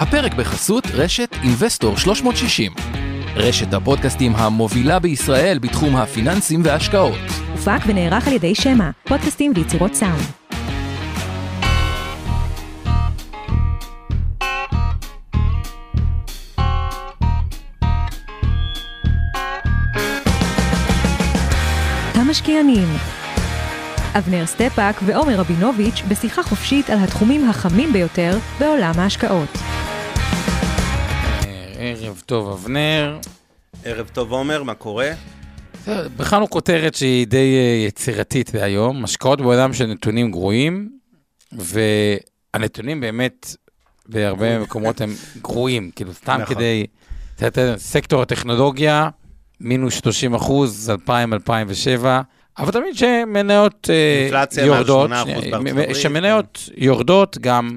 הפרק בחסות רשת אינבסטור 360. רשת הפודקאסטים המובילה בישראל בתחום הפיננסים וההשקעות. הופק ונערך על ידי שמע, פודקאסטים ויצירות סאונד. המשקיענים אבנר סטפאק ועומר רבינוביץ' בשיחה חופשית על התחומים החמים ביותר בעולם ההשקעות. ערב טוב, אבנר. ערב טוב, עומר, מה קורה? בחרנו כותרת שהיא די אה, יצירתית להיום, השקעות בעולם של נתונים גרועים, והנתונים באמת בהרבה מקומות הם גרועים, כאילו סתם נכון. כדי, סקטור הטכנולוגיה, מינוס 30 אחוז, 2000-2007, אבל תמיד שמניות אה, יורדות, שמניות יורדות, גם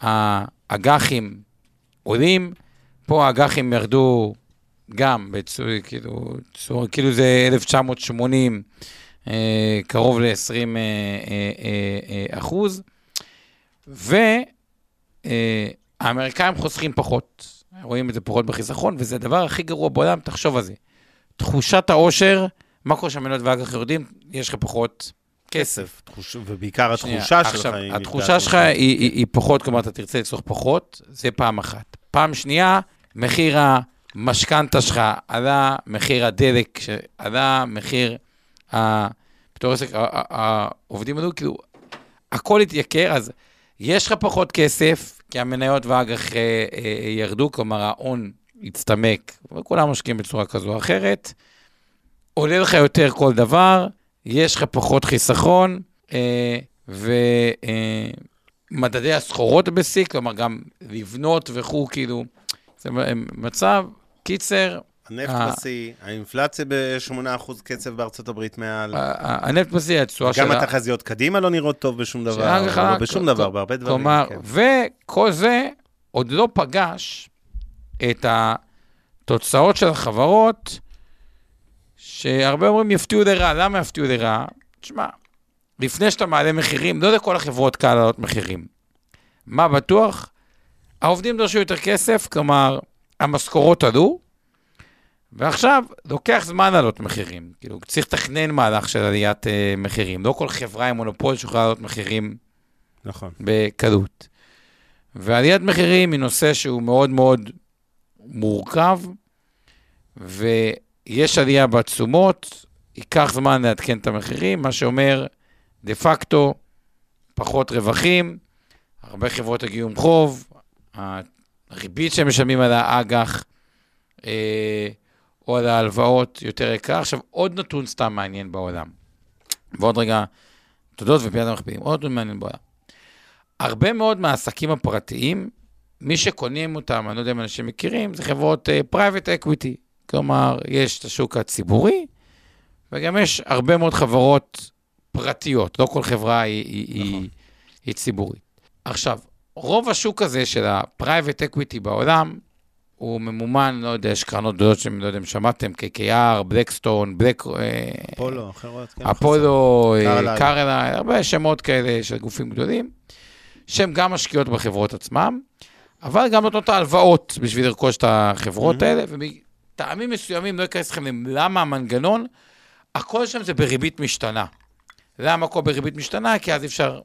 האג"חים עולים, פה האג"חים ירדו גם, בצור, כאילו, צור, כאילו זה 1980, אה, קרוב ל-20 אה, אה, אחוז, והאמריקאים חוסכים פחות, רואים את זה פחות בחיסכון, וזה הדבר הכי גרוע בעולם, תחשוב על זה. תחושת העושר, מה קורה שהמניות והאג"ח יורדים? יש לך פחות כסף. תחוש... ובעיקר התחושה שלך היא... התחושה שלך היא, היא, היא פחות, כלומר, אתה תרצה לצרוך פחות, זה פעם אחת. פעם שנייה, מחיר המשכנתה שלך עלה, מחיר הדלק עלה, מחיר ה... בתור עסק, העובדים עלו, כאילו, הכל התייקר, אז יש לך פחות כסף, כי המניות והאג"ח אה, אה, ירדו, כלומר ההון הצטמק, וכולם משקיעים בצורה כזו או אחרת. עולה לך יותר כל דבר, יש לך פחות חיסכון, אה, ומדדי הסחורות בשיא, כלומר גם לבנות וכו', כאילו, זה מצב, קיצר... הנפט בשיא, האינפלציה ב-8% קצב בארצות הברית מעל. הנפט בשיא, התשואה שלה... גם התחזיות קדימה לא נראות טוב בשום דבר, לא בשום דבר, בהרבה דברים. כלומר, כן. וכל זה עוד לא פגש את התוצאות של החברות, שהרבה אומרים יפתיעו לרע. למה יפתיעו לרע? תשמע, לפני שאתה מעלה מחירים, לא לכל החברות קל לעלות מחירים. מה בטוח? העובדים דרשו יותר כסף, כלומר, המשכורות עלו, ועכשיו לוקח זמן לעלות מחירים. כאילו, צריך לתכנן מהלך של עליית uh, מחירים. לא כל חברה עם מונופול שיכולה לעלות מחירים נכון. בקלות. ועליית מחירים היא נושא שהוא מאוד מאוד מורכב, ויש עלייה בתשומות, ייקח זמן לעדכן את המחירים, מה שאומר, דה פקטו, פחות רווחים, הרבה חברות הגיעו עם חוב, הריבית שהם משלמים על האג"ח אה, או על ההלוואות יותר יקר. עכשיו, עוד נתון סתם מעניין בעולם. ועוד רגע, תודות ופיית המכפילים, עוד נתון מעניין בעולם. הרבה מאוד מהעסקים הפרטיים, מי שקונים אותם, אני לא יודע אם אנשים מכירים, זה חברות uh, private equity. כלומר, יש את השוק הציבורי, וגם יש הרבה מאוד חברות פרטיות, לא כל חברה היא, היא, נכון. היא, היא ציבורית. עכשיו, רוב השוק הזה של ה-Private Equity בעולם, הוא ממומן, לא יודע, יש קרנות גדולות שאתם, לא יודע אם שמעתם, KKR, בלקסטון, בלק... אפולו, אחרות, כן. אפולו, אה, קרלייל, הרבה שמות כאלה של גופים גדולים, שהם גם משקיעות בחברות עצמם, אבל גם נותנות את ההלוואות בשביל לרכוש את החברות האלה, ומטעמים מסוימים, לא אכנס לכם למה המנגנון, הכל שם זה בריבית משתנה. למה הכל בריבית משתנה? כי אז אפשר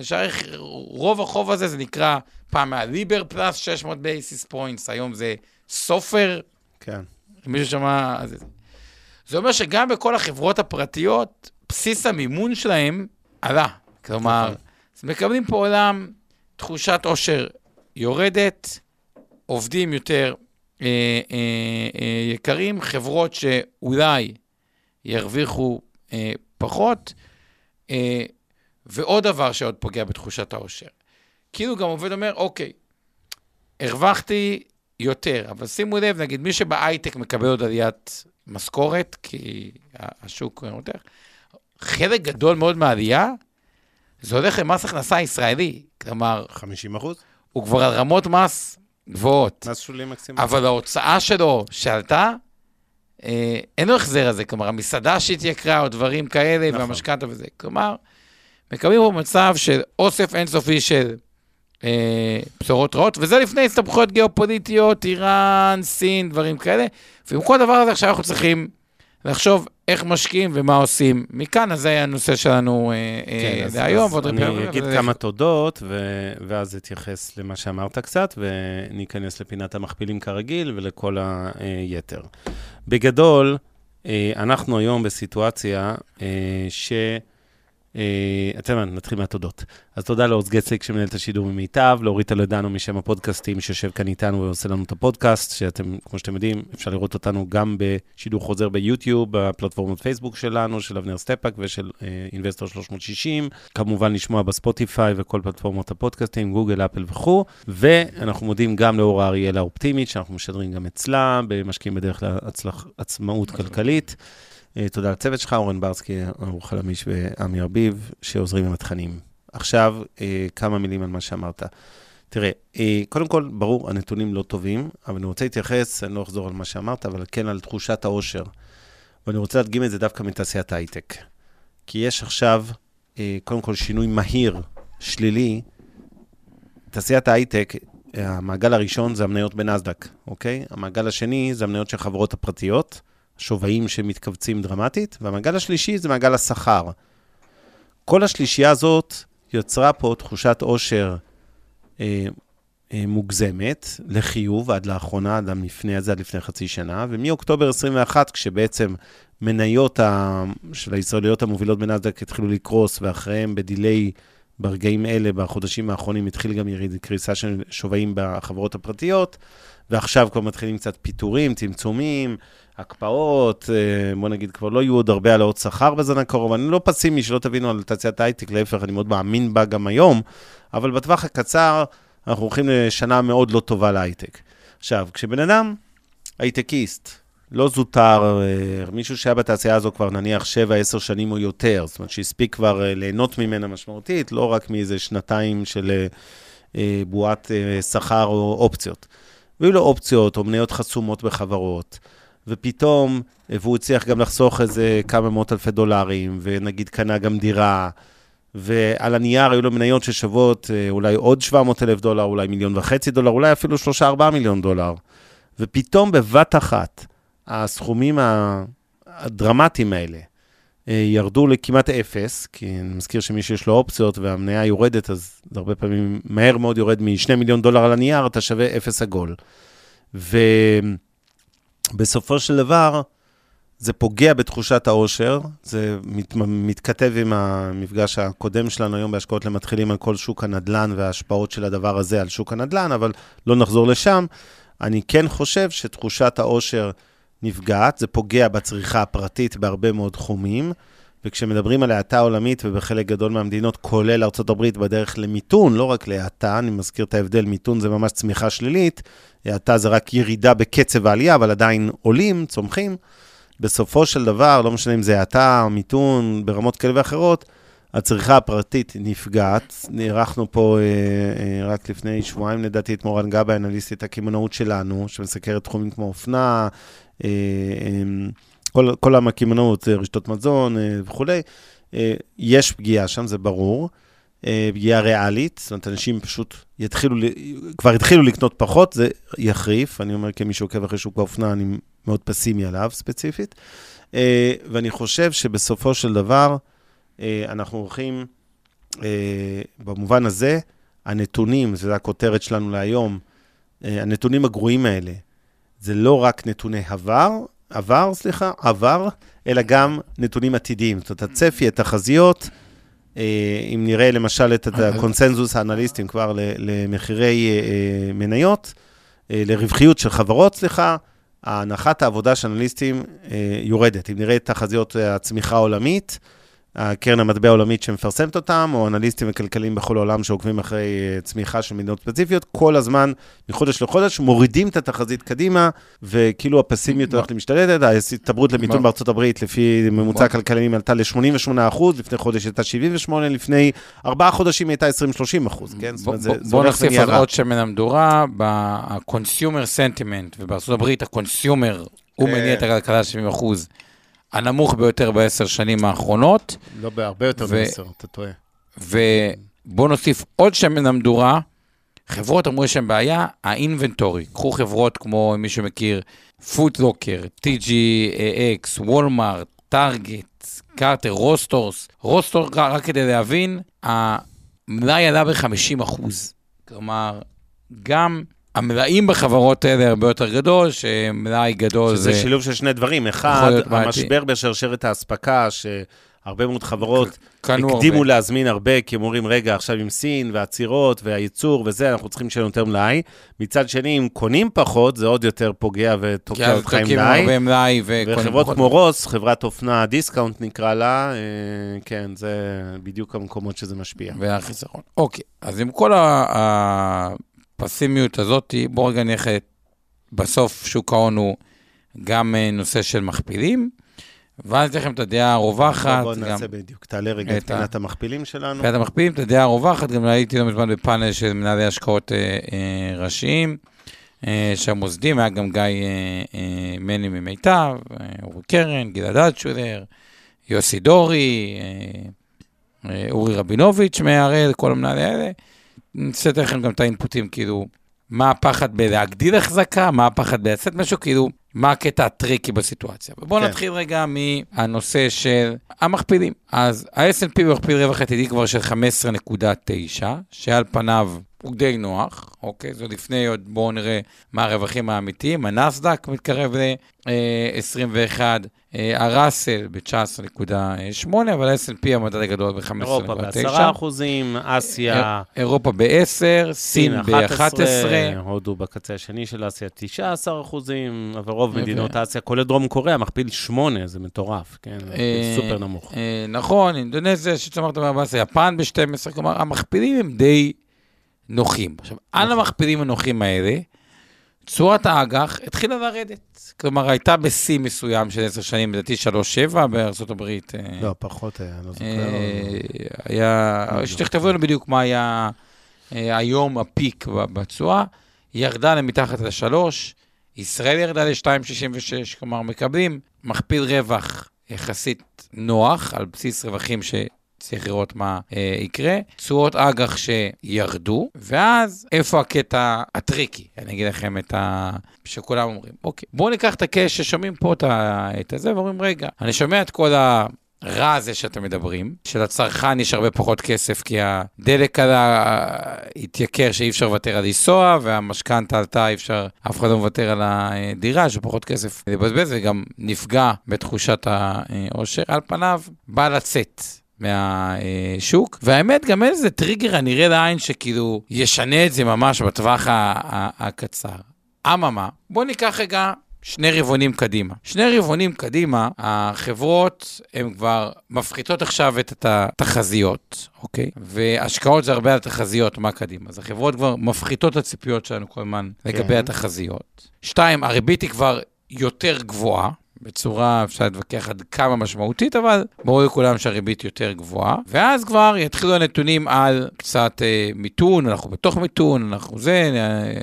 לשערך, רוב החוב הזה זה נקרא, פעם היה LIBOR plus 600 basis points, היום זה סופר. כן. מישהו שמע... זה, זה אומר שגם בכל החברות הפרטיות, בסיס המימון שלהם עלה. כלומר, נכון. אז מקבלים פה עולם תחושת עושר יורדת, עובדים יותר אה, אה, אה, יקרים, חברות שאולי ירוויחו אה, פחות. אה, ועוד דבר שעוד פוגע בתחושת העושר. כאילו גם עובד אומר, אוקיי, הרווחתי יותר, אבל שימו לב, נגיד, מי שבהייטק מקבל עוד עליית משכורת, כי השוק יותר, חלק גדול מאוד מהעלייה, זה הולך למס הכנסה ישראלי. כלומר... 50 אחוז? הוא כבר על רמות מס גבוהות. מס שולי מקסימלי. אבל ההוצאה שלו שעלתה, אה, אין לו החזר על זה. כלומר, המסעדה שהתייקרה, או דברים כאלה, נכון. והמשכנתה וזה. כלומר, מקבלים פה מצב של אוסף אינסופי של אה, בשורות רעות, וזה לפני הסתבכויות גיאופוליטיות, איראן, סין, דברים כאלה. ועם כל הדבר הזה עכשיו אנחנו צריכים לחשוב איך משקיעים ומה עושים. מכאן, אז זה היה הנושא שלנו אה, כן, אה, להיום. אז אני הרבה- אגיד וזה- כמה תודות, ו- ואז אתייחס למה שאמרת קצת, וניכנס לפינת המכפילים כרגיל ולכל היתר. בגדול, אה, אנחנו היום בסיטואציה אה, ש... אה, אתם נתחיל מהתודות. אז תודה לעוז גצליק שמנהל את השידור ממיטב, לאורית טולדנו משם הפודקאסטים שיושב כאן איתנו ועושה לנו את הפודקאסט, שאתם, כמו שאתם יודעים, אפשר לראות אותנו גם בשידור חוזר ביוטיוב, בפלטפורמות פייסבוק שלנו, של אבנר סטפאק ושל Investor 360, כמובן לשמוע בספוטיפיי וכל פלטפורמות הפודקאסטים, גוגל, אפל וכו', ואנחנו מודים גם לאור אריאל האופטימית, שאנחנו משדרים גם אצלה, במשקיעים בדרך לעצמאות כלכלית. אה, תודה לצוות שלך, אורן ברסקי, ארוך חלמיש ועמי ארביב, שעוזרים עם התכנים. עכשיו, אה, כמה מילים על מה שאמרת. תראה, אה, קודם כל, ברור, הנתונים לא טובים, אבל אני רוצה להתייחס, אני לא אחזור על מה שאמרת, אבל כן על תחושת העושר. ואני רוצה להדגים את זה דווקא מתעשיית ההייטק. כי יש עכשיו, קודם כל, שינוי מהיר, שלילי. תעשיית ההייטק, המעגל הראשון זה המניות בנסדק, אוקיי? המעגל השני זה המניות של החברות הפרטיות. שווים שמתכווצים דרמטית, והמעגל השלישי זה מעגל השכר. כל השלישייה הזאת יצרה פה תחושת עושר אה, אה, מוגזמת, לחיוב, עד לאחרונה, עד לפני הזה, עד לפני חצי שנה, ומאוקטובר 21, כשבעצם מניות ה, של הישראליות המובילות בנסדק התחילו לקרוס, ואחריהם בדיליי, ברגעים אלה, בחודשים האחרונים, התחיל גם יריד קריסה של שווים בחברות הפרטיות, ועכשיו כבר מתחילים קצת פיטורים, צמצומים, הקפאות, אה, בוא נגיד, כבר לא יהיו עוד הרבה העלאות שכר בזמן הקרוב. אני לא פסימי, שלא תבינו על תעשיית ההייטק, להפך, אני מאוד מאמין בה גם היום, אבל בטווח הקצר אנחנו הולכים לשנה מאוד לא טובה להייטק. עכשיו, כשבן אדם, הייטקיסט, לא זוטר, אה, מישהו שהיה בתעשייה הזו כבר נניח 7-10 שנים או יותר, זאת אומרת שהספיק כבר אה, ליהנות ממנה משמעותית, לא רק מאיזה שנתיים של בועת שכר או אופציות. והיו לו אופציות או מניות חסומות בחברות. ופתאום, והוא הצליח גם לחסוך איזה כמה מאות אלפי דולרים, ונגיד קנה גם דירה, ועל הנייר היו לו מניות ששוות אה, אולי עוד 700 אלף דולר, אולי מיליון וחצי דולר, אולי אפילו 3-4 מיליון דולר. ופתאום בבת אחת, הסכומים הדרמטיים האלה אה, ירדו לכמעט אפס, כי אני מזכיר שמי שיש לו אופציות והמניה יורדת, אז זה הרבה פעמים מהר מאוד יורד מ-2 מיליון דולר על הנייר, אתה שווה אפס עגול. ו... בסופו של דבר, זה פוגע בתחושת העושר, זה מת, מתכתב עם המפגש הקודם שלנו היום בהשקעות למתחילים על כל שוק הנדל"ן וההשפעות של הדבר הזה על שוק הנדל"ן, אבל לא נחזור לשם. אני כן חושב שתחושת העושר נפגעת, זה פוגע בצריכה הפרטית בהרבה מאוד תחומים, וכשמדברים על האטה עולמית ובחלק גדול מהמדינות, כולל ארה"ב, בדרך למיתון, לא רק להאטה, אני מזכיר את ההבדל, מיתון זה ממש צמיחה שלילית, האטה זה רק ירידה בקצב העלייה, אבל עדיין עולים, צומחים. בסופו של דבר, לא משנה אם זה האטה או מיתון ברמות כאלה ואחרות, הצריכה הפרטית נפגעת. נערכנו פה אה, אה, רק לפני שבועיים, לדעתי, את מורן גבאי, אנליסטית הקמעונאות שלנו, שמסקרת תחומים כמו אופנה, אה, אה, כל, כל הקמעונאות, רשתות מזון אה, וכולי. אה, יש פגיעה שם, זה ברור. אה, פגיעה ריאלית, זאת אומרת, אנשים פשוט יתחילו, כבר התחילו לקנות פחות, זה יחריף. אני אומר, כמי שעוקב אחרי שוק האופנה, אני מאוד פסימי עליו ספציפית. אה, ואני חושב שבסופו של דבר, אה, אנחנו הולכים, במובן הזה, הנתונים, זו הכותרת שלנו להיום, הנתונים הגרועים האלה, זה לא רק נתוני עבר, עבר, סליחה, עבר, אלא גם נתונים עתידיים. זאת אומרת, הצפי, התחזיות, אם נראה למשל את הקונסנזוס האנליסטים כבר למחירי מניות, לרווחיות של חברות, סליחה, הנחת העבודה של אנליסטים יורדת. אם נראה את תחזיות הצמיחה העולמית, הקרן המטבע העולמית שמפרסמת אותם, או אנליסטים וכלכללים בכל העולם שעוקבים אחרי צמיחה של מדינות ספציפיות, כל הזמן, מחודש לחודש, מורידים את התחזית קדימה, וכאילו הפסימיות הולכת למשתלטת, ההסתברות למיתון בארצות הברית, לפי ממוצע הכלכלנים, עלתה ל-88%, לפני חודש הייתה 78%, לפני ארבעה חודשים הייתה 20-30%, כן? זאת אומרת, זה בוא נוסיף על עוד שמן המדורה, ב-consumer sentiment, ובארצות הברית ה-consumer, הוא מניע את הכלכלה 70%. הנמוך ביותר בעשר שנים האחרונות. לא בהרבה יותר מעשר, אתה טועה. ובוא נוסיף עוד שמן למדורה, חברות אמרו יש להם בעיה, האינבנטורי. קחו חברות כמו, מי שמכיר, פוטלוקר, TGX, וולמארט, טארגט, Carter's, Ross Stores. Ross Store, רק כדי להבין, המלאי עלה ב-50 אחוז. כלומר, גם המלאים בחברות האלה הרבה יותר גדול, שמלאי גדול שזה זה... שילוב של שני דברים. אחד. המשבר בשרשרת האספקה, שהרבה מאוד חברות הקדימו הרבה. להזמין הרבה, כי הם אומרים, רגע, עכשיו עם סין והעצירות והייצור וזה, אנחנו צריכים שיהיה יותר מלאי. מצד שני, אם קונים פחות, זה עוד יותר פוגע ותוקע אותך עם מלאי. מלאי וחברות. כמו Ross, חברת אופנה discount נקרא לה, אה, כן, זה בדיוק המקומות שזה משפיע. והחיסכון. אוקיי, אז עם כל ה- הפסימיות הזאת, בואו רגע נלך, בסוף שוק ההון הוא גם אה, נושא של מכפילים, ואז ניתן לכם את הדעה הרווחת, בואו נעשה בדיוק, תעלה רגע את את פינת המכפילים שלנו. מבחינת המכפילים, את הדעה הרווחת, גם הייתי לא מזמן בפאנל של מנהלי השקעות אה, אה, ראשיים, אה, שהמוסדים, היה גם גיא אה, אה, מני ממיטב, אה, אורי קרן, גלעד אלטשולר, יוסי דורי, אה, אה, אורי רבינוביץ' מהראל, כל המנהלי האלה. נצטט לכם גם את האינפוטים, כאילו, מה הפחד בלהגדיל החזקה, מה הפחד בלצאת משהו, כאילו, מה הקטע הטריקי בסיטואציה. ובואו כן. נתחיל רגע מהנושא של המכפילים. אז ה-S&P במכפיל רווח עתידי כבר של 15.9, שעל פניו הוא די נוח, אוקיי? זה לפני, עוד בואו נראה מה הרווחים האמיתיים. הנסדק מתקרב ל-21, הראסל ב-19.8, אבל ה-S&P המדד הגדול אירופה ב-15.9. ב-10 אחוזים, אסיה, אירופה ב-10, סין ב-11. הודו בקצה השני של אסיה 19 אחוזים, אבל רוב. מדינות אסיה, כולל דרום קוריאה, מכפיל 8, זה מטורף, כן? אה, סופר נמוך. אה, נכון, אינדונזיה, שצמרת ב-14, יפן ב-12, כלומר, המכפילים הם די נוחים. עכשיו, על נכון. המכפילים הנוחים האלה, תשואת האג"ח התחילה לרדת. כלומר, הייתה בשיא מסוים של 10 שנים, לדעתי 3.7 בארצות הברית. אה, לא, פחות היה, לא זוכר. אה, היה, לא שתכתבו לנו בדיוק מה היה אה, היום הפיק בתשואה, ירדה למתחת לשלוש, ישראל ירדה ל-2.66, כלומר מקבלים מכפיל רווח יחסית נוח, על בסיס רווחים שצריך לראות מה אה, יקרה, תשואות אג"ח שירדו, ואז איפה הקטע הטריקי? אני אגיד לכם את ה... שכולם אומרים, אוקיי, בואו ניקח את הקש ששומעים פה את, ה... את הזה, ואומרים, רגע, אני שומע את כל ה... רע הזה שאתם מדברים, שלצרכן יש הרבה פחות כסף, כי הדלק עלה, התייקר שאי אפשר לוותר על לנסוע, והמשכנתה עלתה, אי אפשר, אף אחד לא מוותר על הדירה, יש פחות כסף לבזבז, וגם נפגע בתחושת העושר. על פניו, בא לצאת. מהשוק, והאמת, גם אין איזה טריגר הנראה לעין שכאילו ישנה את זה ממש בטווח ה- ה- הקצר. אממה, בואו ניקח רגע שני רבעונים קדימה. שני רבעונים קדימה, החברות הן כבר מפחיתות עכשיו את התחזיות, אוקיי? והשקעות זה הרבה על תחזיות, מה קדימה. אז החברות כבר מפחיתות את הציפיות שלנו כל הזמן לגבי כן. התחזיות. שתיים, הריבית היא כבר יותר גבוהה. בצורה, אפשר להתווכח עד כמה משמעותית, אבל ברור לכולם שהריבית יותר גבוהה. ואז כבר יתחילו הנתונים על קצת אה, מיתון, אנחנו בתוך מיתון, אנחנו זה, אה,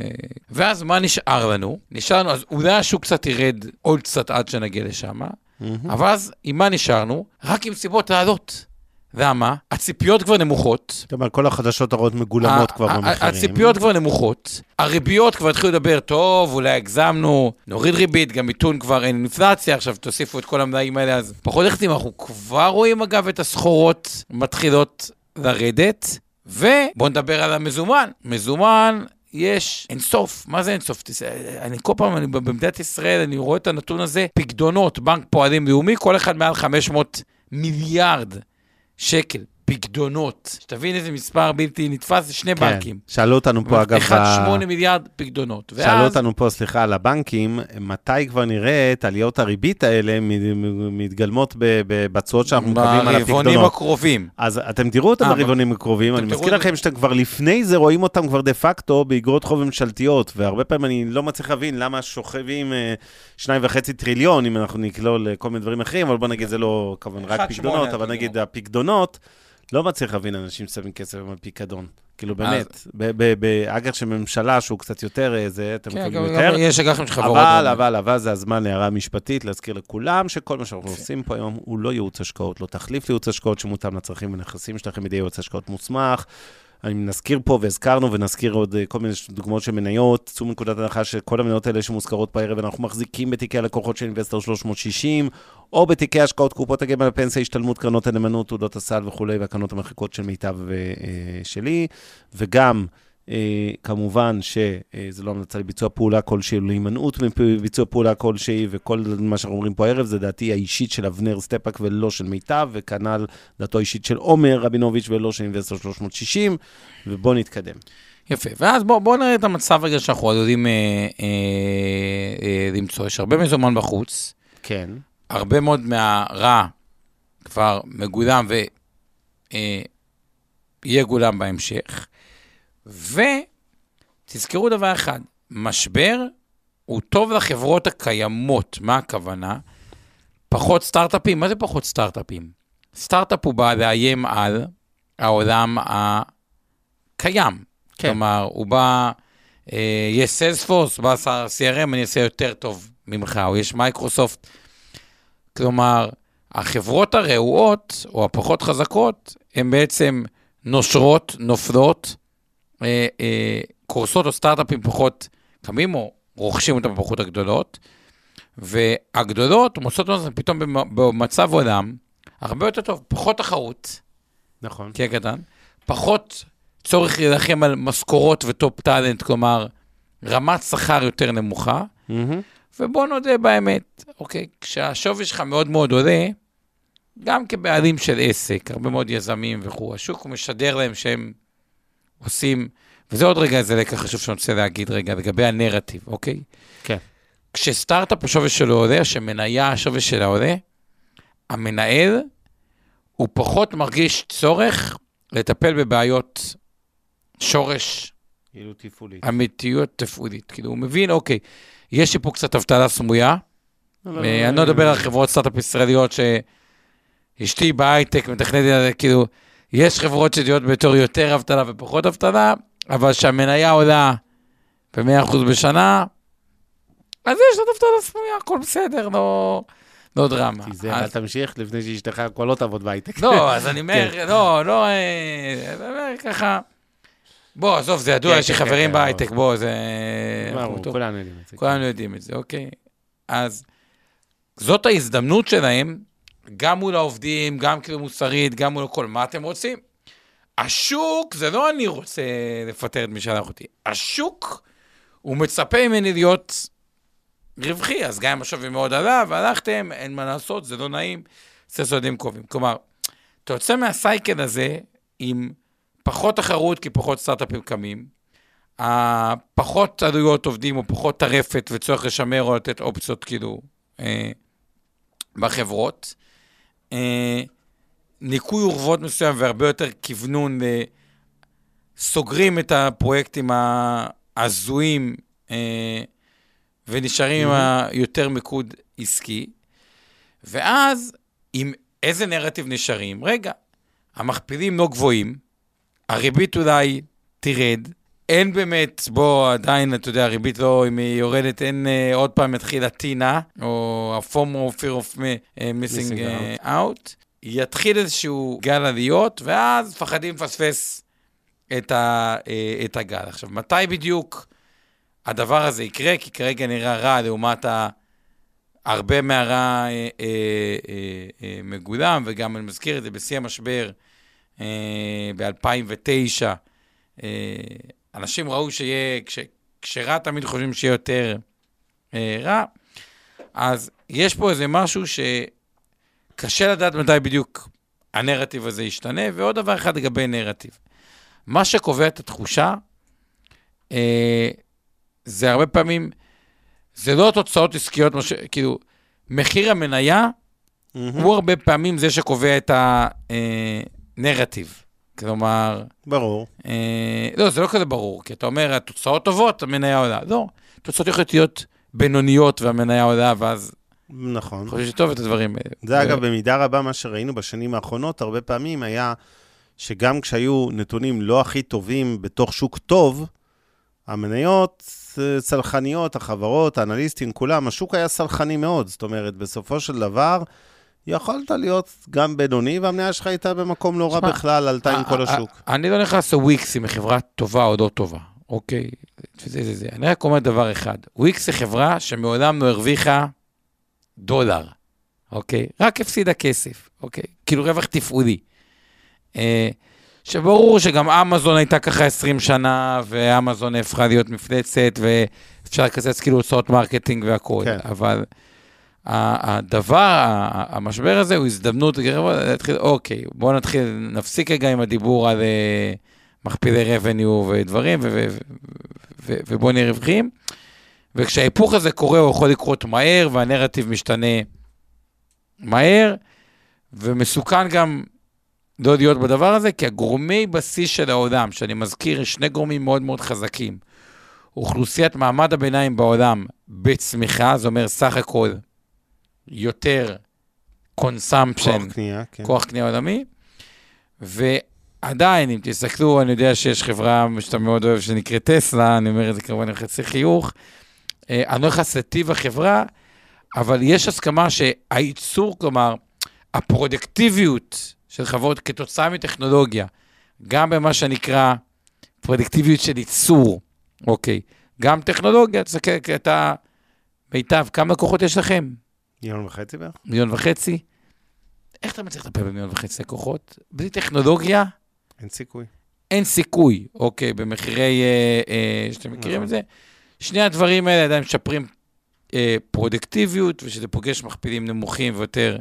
ואז מה נשאר לנו? נשאר לנו, אז אולי השוק קצת ירד עוד קצת עד שנגיע לשם, מהמם. אבל אז עם מה נשארנו? רק עם סיבות לעלות. למה? הציפיות כבר נמוכות. זאת אומרת, כל החדשות הרעות מגולמות כבר במחירים. הציפיות כבר נמוכות, הריביות כבר התחילו לדבר, טוב, אולי הגזמנו, נוריד ריבית, גם מיתון כבר אין אינפלציה, עכשיו תוסיפו את כל המלאים האלה, אז פחות לחצים, אנחנו כבר רואים אגב את הסחורות מתחילות לרדת, ובואו נדבר על המזומן. מזומן, יש אינסוף, מה זה אינסוף? אני כל פעם, אני, במדינת ישראל, אני רואה את הנתון הזה, פקדונות, בנק פועלים לאומי, כל אחד מעל 500 מיליארד שקל, פקדונות. שתבין איזה מספר בלתי נתפס, זה שני כן. בנקים. שאלו אותנו פה, אגב, ב- 1.8 מיליארד פקדונות. שאלו ואז, אותנו פה, סליחה, על הבנקים, מתי כבר נראה את עליות הריבית האלה מתגלמות בתשואות שאנחנו מקבלים על ברבעונים הפקדונות? הקרובים. אז אתם תראו אותם אה, ברבעונים הקרובים, אני מזכיר. לכם שאתם כבר לפני זה רואים אותם כבר דה פקטו באגרות חוב ממשלתיות, והרבה פעמים אני לא מצליח להבין למה שוכבים אה, שניים וחצי טריליון, אם אנחנו נכלול אה, כל מיני דברים אחרים, אבל בוא נגיד זה לא כמובן רק 1.8 פקדונות, אבל. נגיד הפקדונות, לא מצליח להבין אנשים ששמים כסף על פיקדון. כאילו באמת, ב- ב- באג"ח של ממשלה שהוא קצת יותר אה, זה, אתם כן, מקבלים גם- יותר. גם יש אג"חים של חברות. אבל. אבל, אבל זה הזמן להערה משפטית, להזכיר לכולם שכל מה שאנחנו עושים פה היום הוא לא ייעוץ השקעות, לא תחליף לייעוץ השקעות שמותאם לצרכים ונכסים שלכם בידי ייעוץ השקעות מוסמך. אני נזכיר פה והזכרנו ונזכיר עוד אה, כל מיני דוגמאות של מניות. צאו מנקודת הנחה שכל המניות האלה שמוזכרות בערב, אנחנו מחזיקים בתיקי הלקוחות של Investor 360, או בתיקי השקעות קופות הגמל, הפנסיה, השתלמות, קרנות הנאמנות, תעודות הסל וכולי, והקרנות המחקות של מיטב ושלי, וגם... אה, כמובן שזה לא המלצה לביצוע פעולה כלשהי, להימנעות מביצוע פעולה כלשהי, וכל מה שאנחנו אומרים פה הערב זה דעתי האישית של אבנר סטפאק ולא של מיטב, וכנ"ל דעתו האישית של עומר רבינוביץ' ולא של אינבסטור 360, ובואו נתקדם. יפה, ואז בואו בוא נראה את המצב רגע שאנחנו יודעים אה, אה, אה, למצוא. יש הרבה מזומן בחוץ. כן. הרבה מאוד מהרע כבר מגולם ויהיה אה, גולם בהמשך. ותזכרו דבר אחד, משבר הוא טוב לחברות הקיימות. מה הכוונה? פחות סטארט-אפים. מה זה פחות סטארט-אפים? סטארט-אפ הוא בא לאיים על העולם הקיים. כן. כלומר, הוא בא, אה, יש Salesforce, בא שר CRM, אני אעשה יותר טוב ממך, או יש מייקרוסופט. כלומר, החברות הרעועות, או הפחות חזקות, הן בעצם נושרות, נופלות, אה, אה, קורסות או סטארט-אפים פחות קמים, או רוכשים אותם בפחות הגדולות, והגדולות מוצאות אותם פתאום במצב עולם הרבה יותר טוב, פחות תחרות. נכון. כי הקטן, פחות צורך להילחם על משכורות וטופ טאלנט, כלומר, רמת שכר יותר נמוכה, mm-hmm. ובוא נודה באמת, אוקיי, כשהשווי שלך מאוד מאוד עולה, גם כבעלים של עסק, הרבה מאוד יזמים וכו', השוק משדר להם שהם עושים, וזה עוד רגע איזה לקח חשוב שאני רוצה להגיד רגע, לגבי הנרטיב, אוקיי? כן. כשסטארט-אפ השווי שלו עולה, שמניה השווי שלה עולה, המנהל, הוא פחות מרגיש צורך לטפל בבעיות שורש. כאילו תפעולית. אמיתיות תפעולית. כאילו, הוא מבין, אוקיי, יש לי פה קצת אבטלה סמויה. לא, לא, אה, אני לא אדבר על חברות סטארט-אפ ישראליות שאשתי בהייטק מתכננת, כאילו, יש חברות שיודעות בתור יותר אבטלה ופחות אבטלה, אבל שהמניה עולה ב-100% בשנה, אז יש לה אבטלה סמויה, הכל בסדר, לא... לא דרמה. כי זה, אל תמשיך לפני שאשתך כבר לא תעבוד בהייטק. לא, אז אני אומר, כן. לא, לא, אה, אני אומר ככה, בוא, עזוב, זה ידוע, כן, יש לי כן, חברים בהייטק, בוא, זה... כולנו יודעים את זה. כולנו יודעים את זה, אוקיי. אז זאת ההזדמנות שלהם גם מול העובדים, גם כאילו מוסרית, גם מול הכל. מה אתם רוצים? השוק, זה לא אני רוצה לפטר את מי שלח אותי. השוק, הוא מצפה ממני להיות רווחי, אז גם אם השווי מאוד עלה והלכתם, אין מה לעשות, זה לא נעים, זה סודדים קרובים. כלומר, אתה יוצא מהסייקל הזה עם פחות תחרות, כי פחות סטארט-אפים קמים, פחות עלויות עובדים או פחות טרפת וצורך לשמר או לתת אופציות כאילו אה, בחברות. אה, ניקוי אורוות מסוים והרבה יותר כוונון, אה, סוגרים את הפרויקטים ההזויים אה, ונשארים mm-hmm. עם היותר מיקוד עסקי. ואז, עם איזה נרטיב נשארים? רגע, המכפילים לא גבוהים, הריבית אולי תרד, אין באמת, בוא, עדיין, אתה יודע, הריבית לא, אם היא יורדת, אין אה, עוד פעם יתחיל הטינה, או ה-FOMO, fear of uh, missing uh, out. יתחיל איזשהו גל עליות, ואז מפחדים לפספס את, ה, uh, את הגל. עכשיו, מתי בדיוק הדבר הזה יקרה? כי כרגע נראה רע לעומת ה... הרבה מהרע אה, אה, אה, אה, מגולם, וגם אני מזכיר את זה בשיא המשבר אה, ב-2009. אה, אנשים ראו שיהיה, כש, כשרע תמיד חושבים שיהיה יותר אה, רע, אז יש פה איזה משהו שקשה לדעת מתי בדיוק הנרטיב הזה ישתנה, ועוד דבר אחד לגבי נרטיב. מה שקובע את התחושה, אה, זה הרבה פעמים, זה לא תוצאות עסקיות, מש, כאילו, מחיר המניה mm-hmm. הוא הרבה פעמים זה שקובע את הנרטיב. אה, כלומר... ברור. אה, לא, זה לא כזה ברור, כי אתה אומר, התוצאות טובות, המניה עולה. לא, התוצאות יכולות להיות בינוניות והמניה עולה, ואז... נכון. חושב שטוב את הדברים האלה. זה ו... אגב, במידה רבה מה שראינו בשנים האחרונות, הרבה פעמים היה שגם כשהיו נתונים לא הכי טובים בתוך שוק טוב, המניות סלחניות, החברות, האנליסטים, כולם, השוק היה סלחני מאוד. זאת אומרת, בסופו של דבר, יכולת להיות גם בינוני, והמניה שלך הייתה במקום לא רע בכלל, עלתה עם כל השוק. אני לא נכנס לוויקס אם היא חברה טובה או לא טובה, אוקיי? זה, זה, זה. אני רק אומר דבר אחד, וויקס זה חברה שמעולם לא הרוויחה דולר, אוקיי? רק הפסידה כסף, אוקיי? כאילו רווח תפעולי. אה, שברור שגם אמזון הייתה ככה 20 שנה, ואמזון הפכה להיות מפלצת, ואפשר לקצץ כאילו הוצאות marketing והכול, כן. אבל הדבר, המשבר הזה הוא הזדמנות, להתחיל, אוקיי, בואו נתחיל, נפסיק רגע עם הדיבור על אה, מכפילי revenue ודברים, ובואו נהיה רווחים. וכשההיפוך הזה קורה, הוא יכול לקרות מהר, והנרטיב משתנה מהר, ומסוכן גם לא להיות בדבר הזה, כי הגורמי בסיס של העולם, שאני מזכיר, שני גורמים מאוד מאוד חזקים. אוכלוסיית מעמד הביניים בעולם בצמיחה, זה אומר סך הכל יותר consumption, כוח קנייה, כן. כוח קנייה עולמי, ועדיין, אם תסתכלו, אני יודע שיש חברה שאתה מאוד אוהב שנקראת טסלה, אני אומר את זה כמובן עם חצי חיוך, אה, אני לא נכנס לטיב החברה, אבל יש הסכמה שהייצור, כלומר, הפרודקטיביות של חברות כתוצאה מטכנולוגיה, גם במה שנקרא פרודקטיביות של ייצור, אוקיי, גם טכנולוגיה, תסתכל, אתה, מיטב, כמה לקוחות יש לכם? מיליון וחצי בערך? מיליון וחצי? איך אתה מצליח לטפל במיליון וחצי לקוחות? בלי טכנולוגיה, אין סיכוי. אין סיכוי, אוקיי, במחירי, אה, אה, שאתם מכירים נכון. את זה. שני הדברים האלה עדיין משפרים אה, פרודקטיביות, ושזה פוגש מכפילים נמוכים ויותר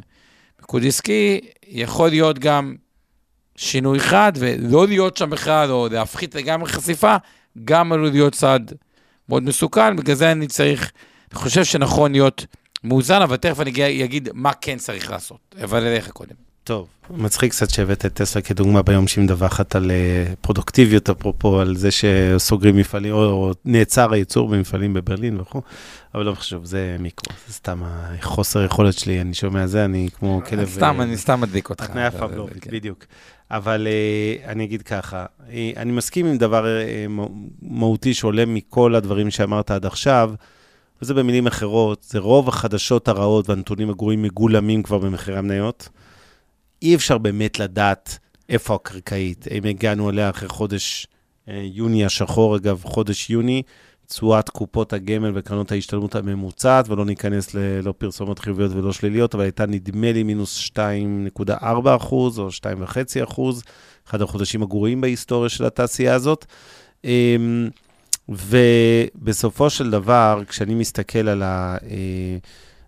מיקוד עסקי, יכול להיות גם שינוי חד, ולא להיות שם בכלל, או להפחית לגמרי חשיפה, גם עלול להיות צעד מאוד מסוכן, בגלל זה אני צריך, אני חושב שנכון להיות מאוזן, אבל תכף אני אגיד מה כן צריך לעשות, אבל אליך קודם. טוב, מצחיק קצת שהבאת את טסלה כדוגמה ביום שהיא מדווחת על אה, פרודוקטיביות, אפרופו על זה שסוגרים מפעלים, או, או נעצר הייצור במפעלים בברלין וכו', אבל לא חשוב, זה מיקרו, זה סתם החוסר יכולת שלי, אני שומע זה, אני כמו כלב... סתם, אה, אני סתם מדליק אותך. התניה פבלובית, כן. בדיוק. אבל אה, אני אגיד ככה, אני מסכים עם דבר מהותי שעולה מכל הדברים שאמרת עד עכשיו, וזה במילים אחרות, זה רוב החדשות הרעות והנתונים הגרועים מגולמים כבר במחירי המניות. אי אפשר באמת לדעת איפה הקרקעית, אם הגענו אליה אחרי חודש אה, יוני השחור, אגב, חודש יוני, תשואת קופות הגמל וקרנות ההשתלמות הממוצעת, ולא ניכנס ללא פרסומות חיוביות ולא שליליות, אבל הייתה נדמה לי מינוס 2.4 אחוז או 2.5 אחוז, אחד החודשים הגרועים בהיסטוריה של התעשייה הזאת. ובסופו של דבר, כשאני מסתכל על ה... אה,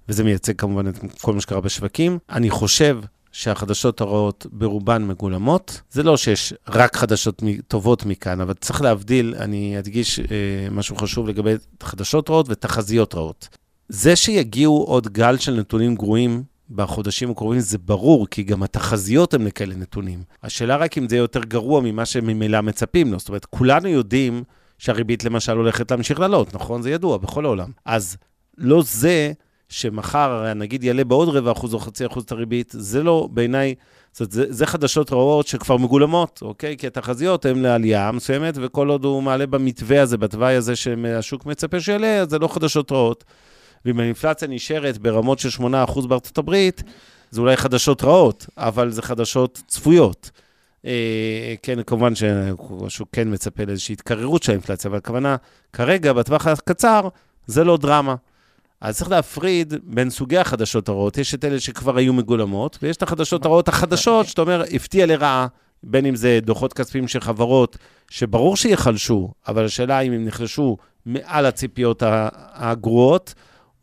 וזה מייצג כמובן את כל מה שקרה בשווקים, אני חושב שהחדשות הרעות ברובן מגולמות. זה לא שיש רק חדשות טובות מכאן, אבל צריך להבדיל, אני אדגיש אה, משהו חשוב לגבי חדשות רעות ותחזיות רעות. זה שיגיעו עוד גל של נתונים גרועים בחודשים הקרובים, זה ברור, כי גם התחזיות הן לכאלה נתונים. השאלה רק אם זה יהיה יותר גרוע ממה שממילא מצפים לו. זאת אומרת, כולנו יודעים שהריבית למשל הולכת להמשיך לעלות, נכון? זה ידוע בכל העולם. אז לא זה שמחר, נגיד, יעלה בעוד רבע אחוז או חצי אחוז את הריבית, זה לא, בעיניי, זה, זה חדשות רעות שכבר מגולמות, אוקיי? כי התחזיות הן לעלייה מסוימת, וכל עוד הוא מעלה במתווה הזה, בתוואי הזה שהשוק מצפה שיעלה, אז זה לא חדשות רעות. ואם האינפלציה נשארת ברמות של 8% בארצות הברית, זה אולי חדשות רעות, אבל זה חדשות צפויות. אה, כן, כמובן שהשוק כן מצפה לאיזושהי התקררות של האינפלציה, אבל הכוונה, כרגע, בטווח הקצר, זה לא דרמה. אז צריך להפריד בין סוגי החדשות הרעות. יש את אלה שכבר היו מגולמות, ויש את החדשות הרעות החדשות, שאתה אומר, הפתיע לרעה, בין אם זה דוחות כספיים של חברות, שברור שיחלשו, אבל השאלה אם הם נחלשו מעל הציפיות הגרועות,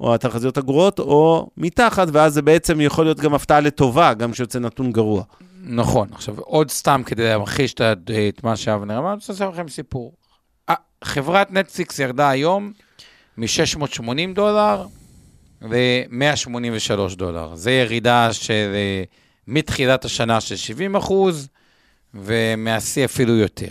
או התחזיות הגרועות, או מתחת, ואז זה בעצם יכול להיות גם הפתעה לטובה, גם כשיוצא נתון גרוע. נכון, עכשיו עוד סתם כדי להמחיש את מה שאבנר אמר, אני רוצה לספר לכם סיפור. חברת נטפליקס ירדה היום מ-680 דולר ל-183 דולר. זו ירידה של אה, מתחילת השנה של 70 אחוז, ומהשיא אפילו יותר.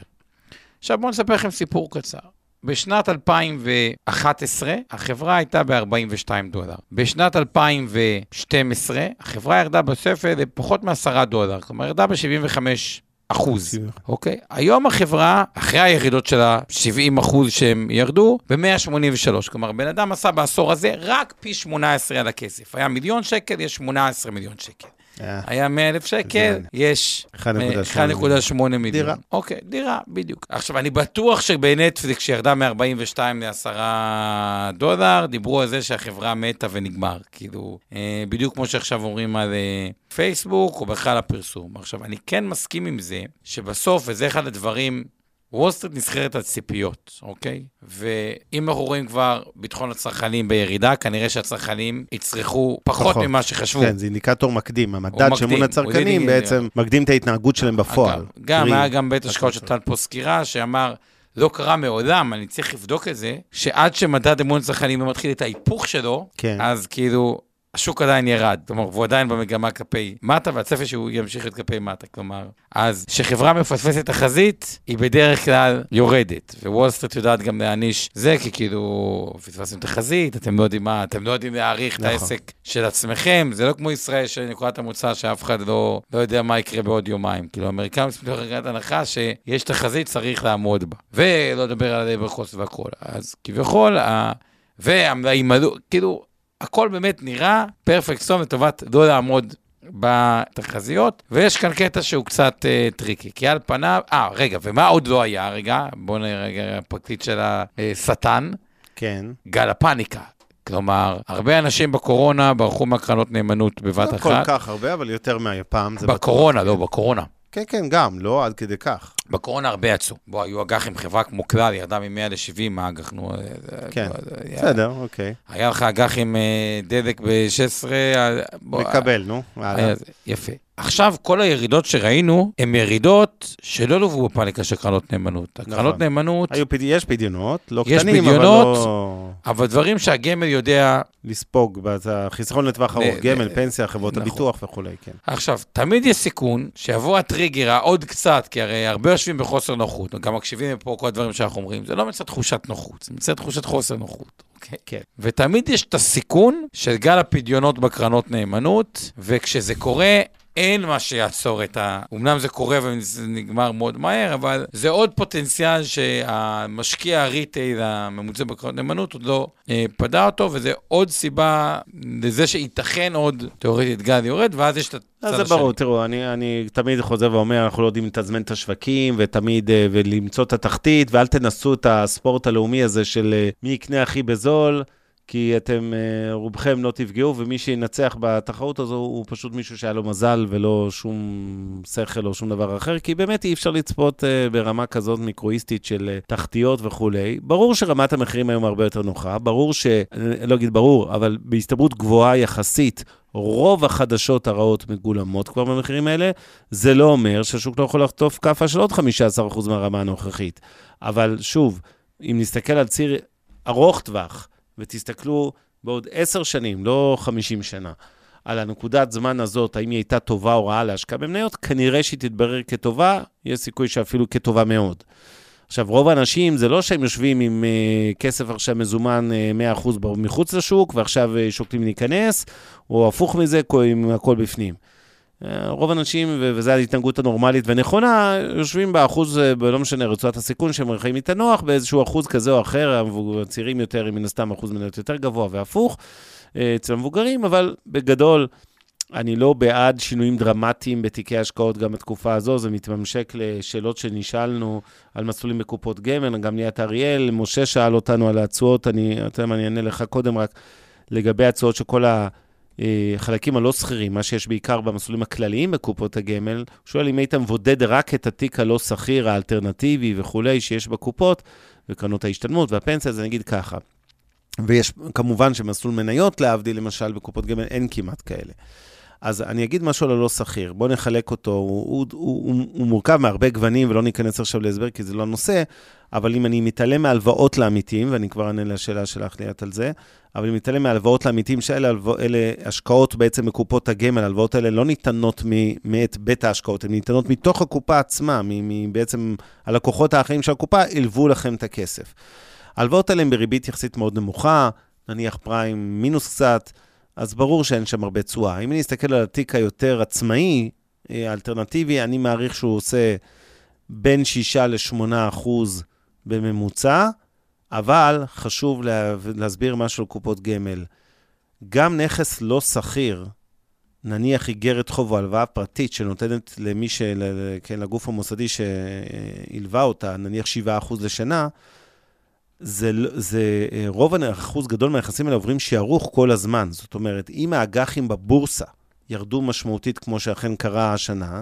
עכשיו בואו נספר לכם סיפור קצר. בשנת 2011 החברה הייתה ב-42 דולר. בשנת 2012 החברה ירדה בספר לפחות מ-10 דולר, כלומר ירדה ב-75 אחוז. אוקיי? היום החברה, אחרי הירידות של ה-70 אחוז שהם ירדו, ב-183. כלומר, בן אדם עשה בעשור הזה רק פי 18 על הכסף. היה מיליון שקל, יש 18 מיליון שקל. אה, היה 100 אלף שקל, יש 1.8 1.8 מיליון. דירה. אוקיי, דירה, בדיוק. עכשיו, אני בטוח שבנטפליקס, שירדה מ-42 ל-10 דולר, דיברו על זה שהחברה מתה ונגמר. כאילו, אה, בדיוק כמו שעכשיו אומרים על אה, פייסבוק, או בכלל הפרסום. עכשיו, אני כן מסכים עם זה, שבסוף, וזה אחד הדברים... וול סטריט נסחרת על ציפיות, אוקיי? ואם אנחנו רואים כבר ביטחון הצרכנים בירידה, כנראה שהצרכנים יצרכו פחות פחות. ממה שחשבו. כן, זה אינדיקטור מקדים. המדד של הוא הצרכנים בעצם מקדים את ההתנהגות שלהם בפועל. גם היה גם בית השקעות. שנתן פה סקירה, שאמר, לא קרה מעולם, אני צריך לבדוק את זה, שעד שמדד אמון צרכנים מתחיל את ההיפוך שלו, כן. אז כאילו, השוק עדיין ירד. כלומר, הוא עדיין במגמה כלפי מטה, והצפי שהוא ימשיך להיות כלפי מטה. כלומר, אז כשחברה מפספסת תחזית, היא בדרך כלל יורדת. וול סטריט יודעת גם להעניש זה, כי כאילו, פספסתם תחזית, אתם לא יודעים מה, אתם לא יודעים להעריך את נכון. העסק של עצמכם. זה לא כמו ישראל של נקודת המוצא שאף אחד לא, לא יודע מה יקרה בעוד יומיים. כאילו, האמריקאים יוצאים מתוך נקודת הנחה שיש תחזית, צריך לעמוד בה. ולא לדבר על ה labor cost והכל. אז כביכול, ה... והמלאים עלו, כאילו, הכל באמת נראה perfect storm לטובת לא לעמוד בתחזיות, ויש כאן קטע שהוא קצת אה, tricky, כי על פניו, אה, רגע, ומה עוד לא היה, רגע, בואו נראה רגע, הפרקליט של השטן, כן. גל הפאניקה. כלומר, הרבה אנשים בקורונה ברחו מהקרנות נאמנות בבת לא כל אחת. כך הרבה, אבל יותר מהפעם. זה בטוח. בקורונה, לא, בקורונה. כן, כן, גם, לא עד כדי כך. בקורונה הרבה יצאו. בוא, היו אג"חים, חברה כמו כלל, ירדה מ-100 ל-70, מה אג"ח, נו... אה, זה- כן, היה- בסדר, אוקיי. היה לך אג"ח עם אה, דלק ב-16, מקבל, נו. הלאה. יפה. עכשיו, כל הירידות שראינו, הן ירידות שלא לוו בפאניקה של קרנות נאמנות. הקרנות נכון. נאמנות, היו פד- יש פדיונות, לא קטנים, אבל. לא אבל דברים שהגמל יודע... לספוג, חיסכון לטווח ארוך, גמל, פנסיה, חברות נכון. הביטוח וכולי, כן. עכשיו, תמיד יש סיכון שיבוא הטריגר העוד קצת, כי הרי הרבה יושבים בחוסר נוחות, גם מקשיבים פה כל הדברים שאנחנו אומרים, זה לא מצד תחושת נוחות, זה מצד תחושת חוסר נוחות. אוקיי? כן. ותמיד יש את הסיכון של גל הפדיונות בקרנות נאמנות, וכשזה קורה, אין מה שיעצור את ה... אמנם זה קורה וזה נגמר מאוד מהר, אבל זה עוד פוטנציאל שהמשקיע הריטייל הממוצע בקרנות נאמנות עוד לא אה, פדה אותו, וזה עוד סיבה לזה שייתכן עוד תיאורטית גל יורד, ואז יש את הצד אז השני. זה ברור, תראו, אני, אני תמיד חוזר ואומר, אנחנו לא יודעים לתזמן את השווקים, ותמיד, אה, ולמצוא את התחתית, ואל תנסו את הספורט הלאומי הזה של אה, מי יקנה הכי בזול, כי אתם, אה, רובכם לא תפגעו, ומי שינצח בתחרות הזו הוא פשוט מישהו שהיה לו מזל ולא שום שכל או שום דבר אחר, כי באמת אי אפשר לצפות אה, ברמה כזאת מיקרואיסטית של אה, תחתיות וכולי. ברור שרמת המחירים היום הרבה יותר נוחה, ברור ש... אני לא אגיד ברור, אבל בהסתברות גבוהה יחסית, רוב החדשות הרעות מגולמות כבר במחירים האלה. זה לא אומר שהשוק לא יכול לחטוף כאפה של עוד 15% מהרמה הנוכחית. אבל שוב, אם נסתכל על ציר ארוך טווח, ותסתכלו בעוד עשר שנים, לא 50 שנה, על הנקודת זמן הזאת, האם היא הייתה טובה או רעה להשקעה במניות, כנראה שהיא תתברר כטובה, יש סיכוי שאפילו כטובה מאוד. עכשיו, רוב האנשים, זה לא שהם יושבים עם uh, כסף עכשיו מזומן uh, 100% ב- מחוץ לשוק, ועכשיו uh, שוקלים להיכנס, או הפוך מזה, עם הכל בפנים. רוב האנשים, וזו ההתנהגות הנורמלית ונכונה, יושבים באחוז, ב- לא משנה, רצועת הסיכון, שהם חיים איתה נוח, באיזשהו אחוז כזה או אחר, הצעירים יותר, מן הסתם אחוז מניות יותר גבוה, והפוך, uh, אצל המבוגרים, אבל בגדול, אני לא בעד שינויים דרמטיים בתיקי השקעות גם בתקופה הזו, זה מתממשק לשאלות שנשאלנו על מסלולים בקופות גמל, גם ליאת אריאל, משה שאל אותנו על התשואות, אני, אתה יודע מה, אני אענה לך קודם רק לגבי התשואות של כל החלקים הלא שכירים, מה שיש בעיקר במסלולים הכלליים בקופות הגמל, הוא שואל אם היית מבודד רק את התיק הלא שכיר, האלטרנטיבי וכולי, שיש בקופות, וקרנות ההשתלמות והפנסיה, אז אני אגיד ככה. ויש כמובן שמסלול מניות, להבדיל למשל בקופות גמל, אין כמעט כאלה. אז אני אגיד משהו על הלא שכיר, בואו נחלק אותו, הוא, הוא, הוא, הוא, הוא מורכב מהרבה גוונים ולא ניכנס עכשיו להסבר כי זה לא הנושא, אבל אם אני מתעלם מהלוואות לעמיתים, ואני כבר אענה לשאלה שלך ליאת על זה, אבל אם מתעלם מהלוואות לעמיתים, שאלה אלה השקעות בעצם מקופות הגמל, ההלוואות האלה לא ניתנות מאת בית ההשקעות, הן ניתנות מתוך הקופה עצמה, בעצם הלקוחות האחרים של הקופה הלוו לכם את הכסף. ההלוואות האלה הן בריבית יחסית מאוד נמוכה, נניח פריים מינוס קצת, אז ברור שאין שם הרבה תשואה. אם אני אסתכל על התיק היותר עצמאי, אה, האלטרנטיבי, אני מעריך שהוא עושה בין 6 ל-8 אחוז בממוצע, אבל חשוב לה, להסביר משהו על קופות גמל. גם נכס לא שכיר נניח איגרת חוב או הלוואה פרטית שנותנת למי ש... ל- כן, לגוף המוסדי שהלווה אותה, נניח 7% לשנה, זה, לא- זה אה, רוב, אחוז גדול מהנכסים האלה עוברים שערוך כל הזמן. זאת אומרת, אם האג"חים בבורסה ירדו משמעותית, כמו שאכן קרה השנה,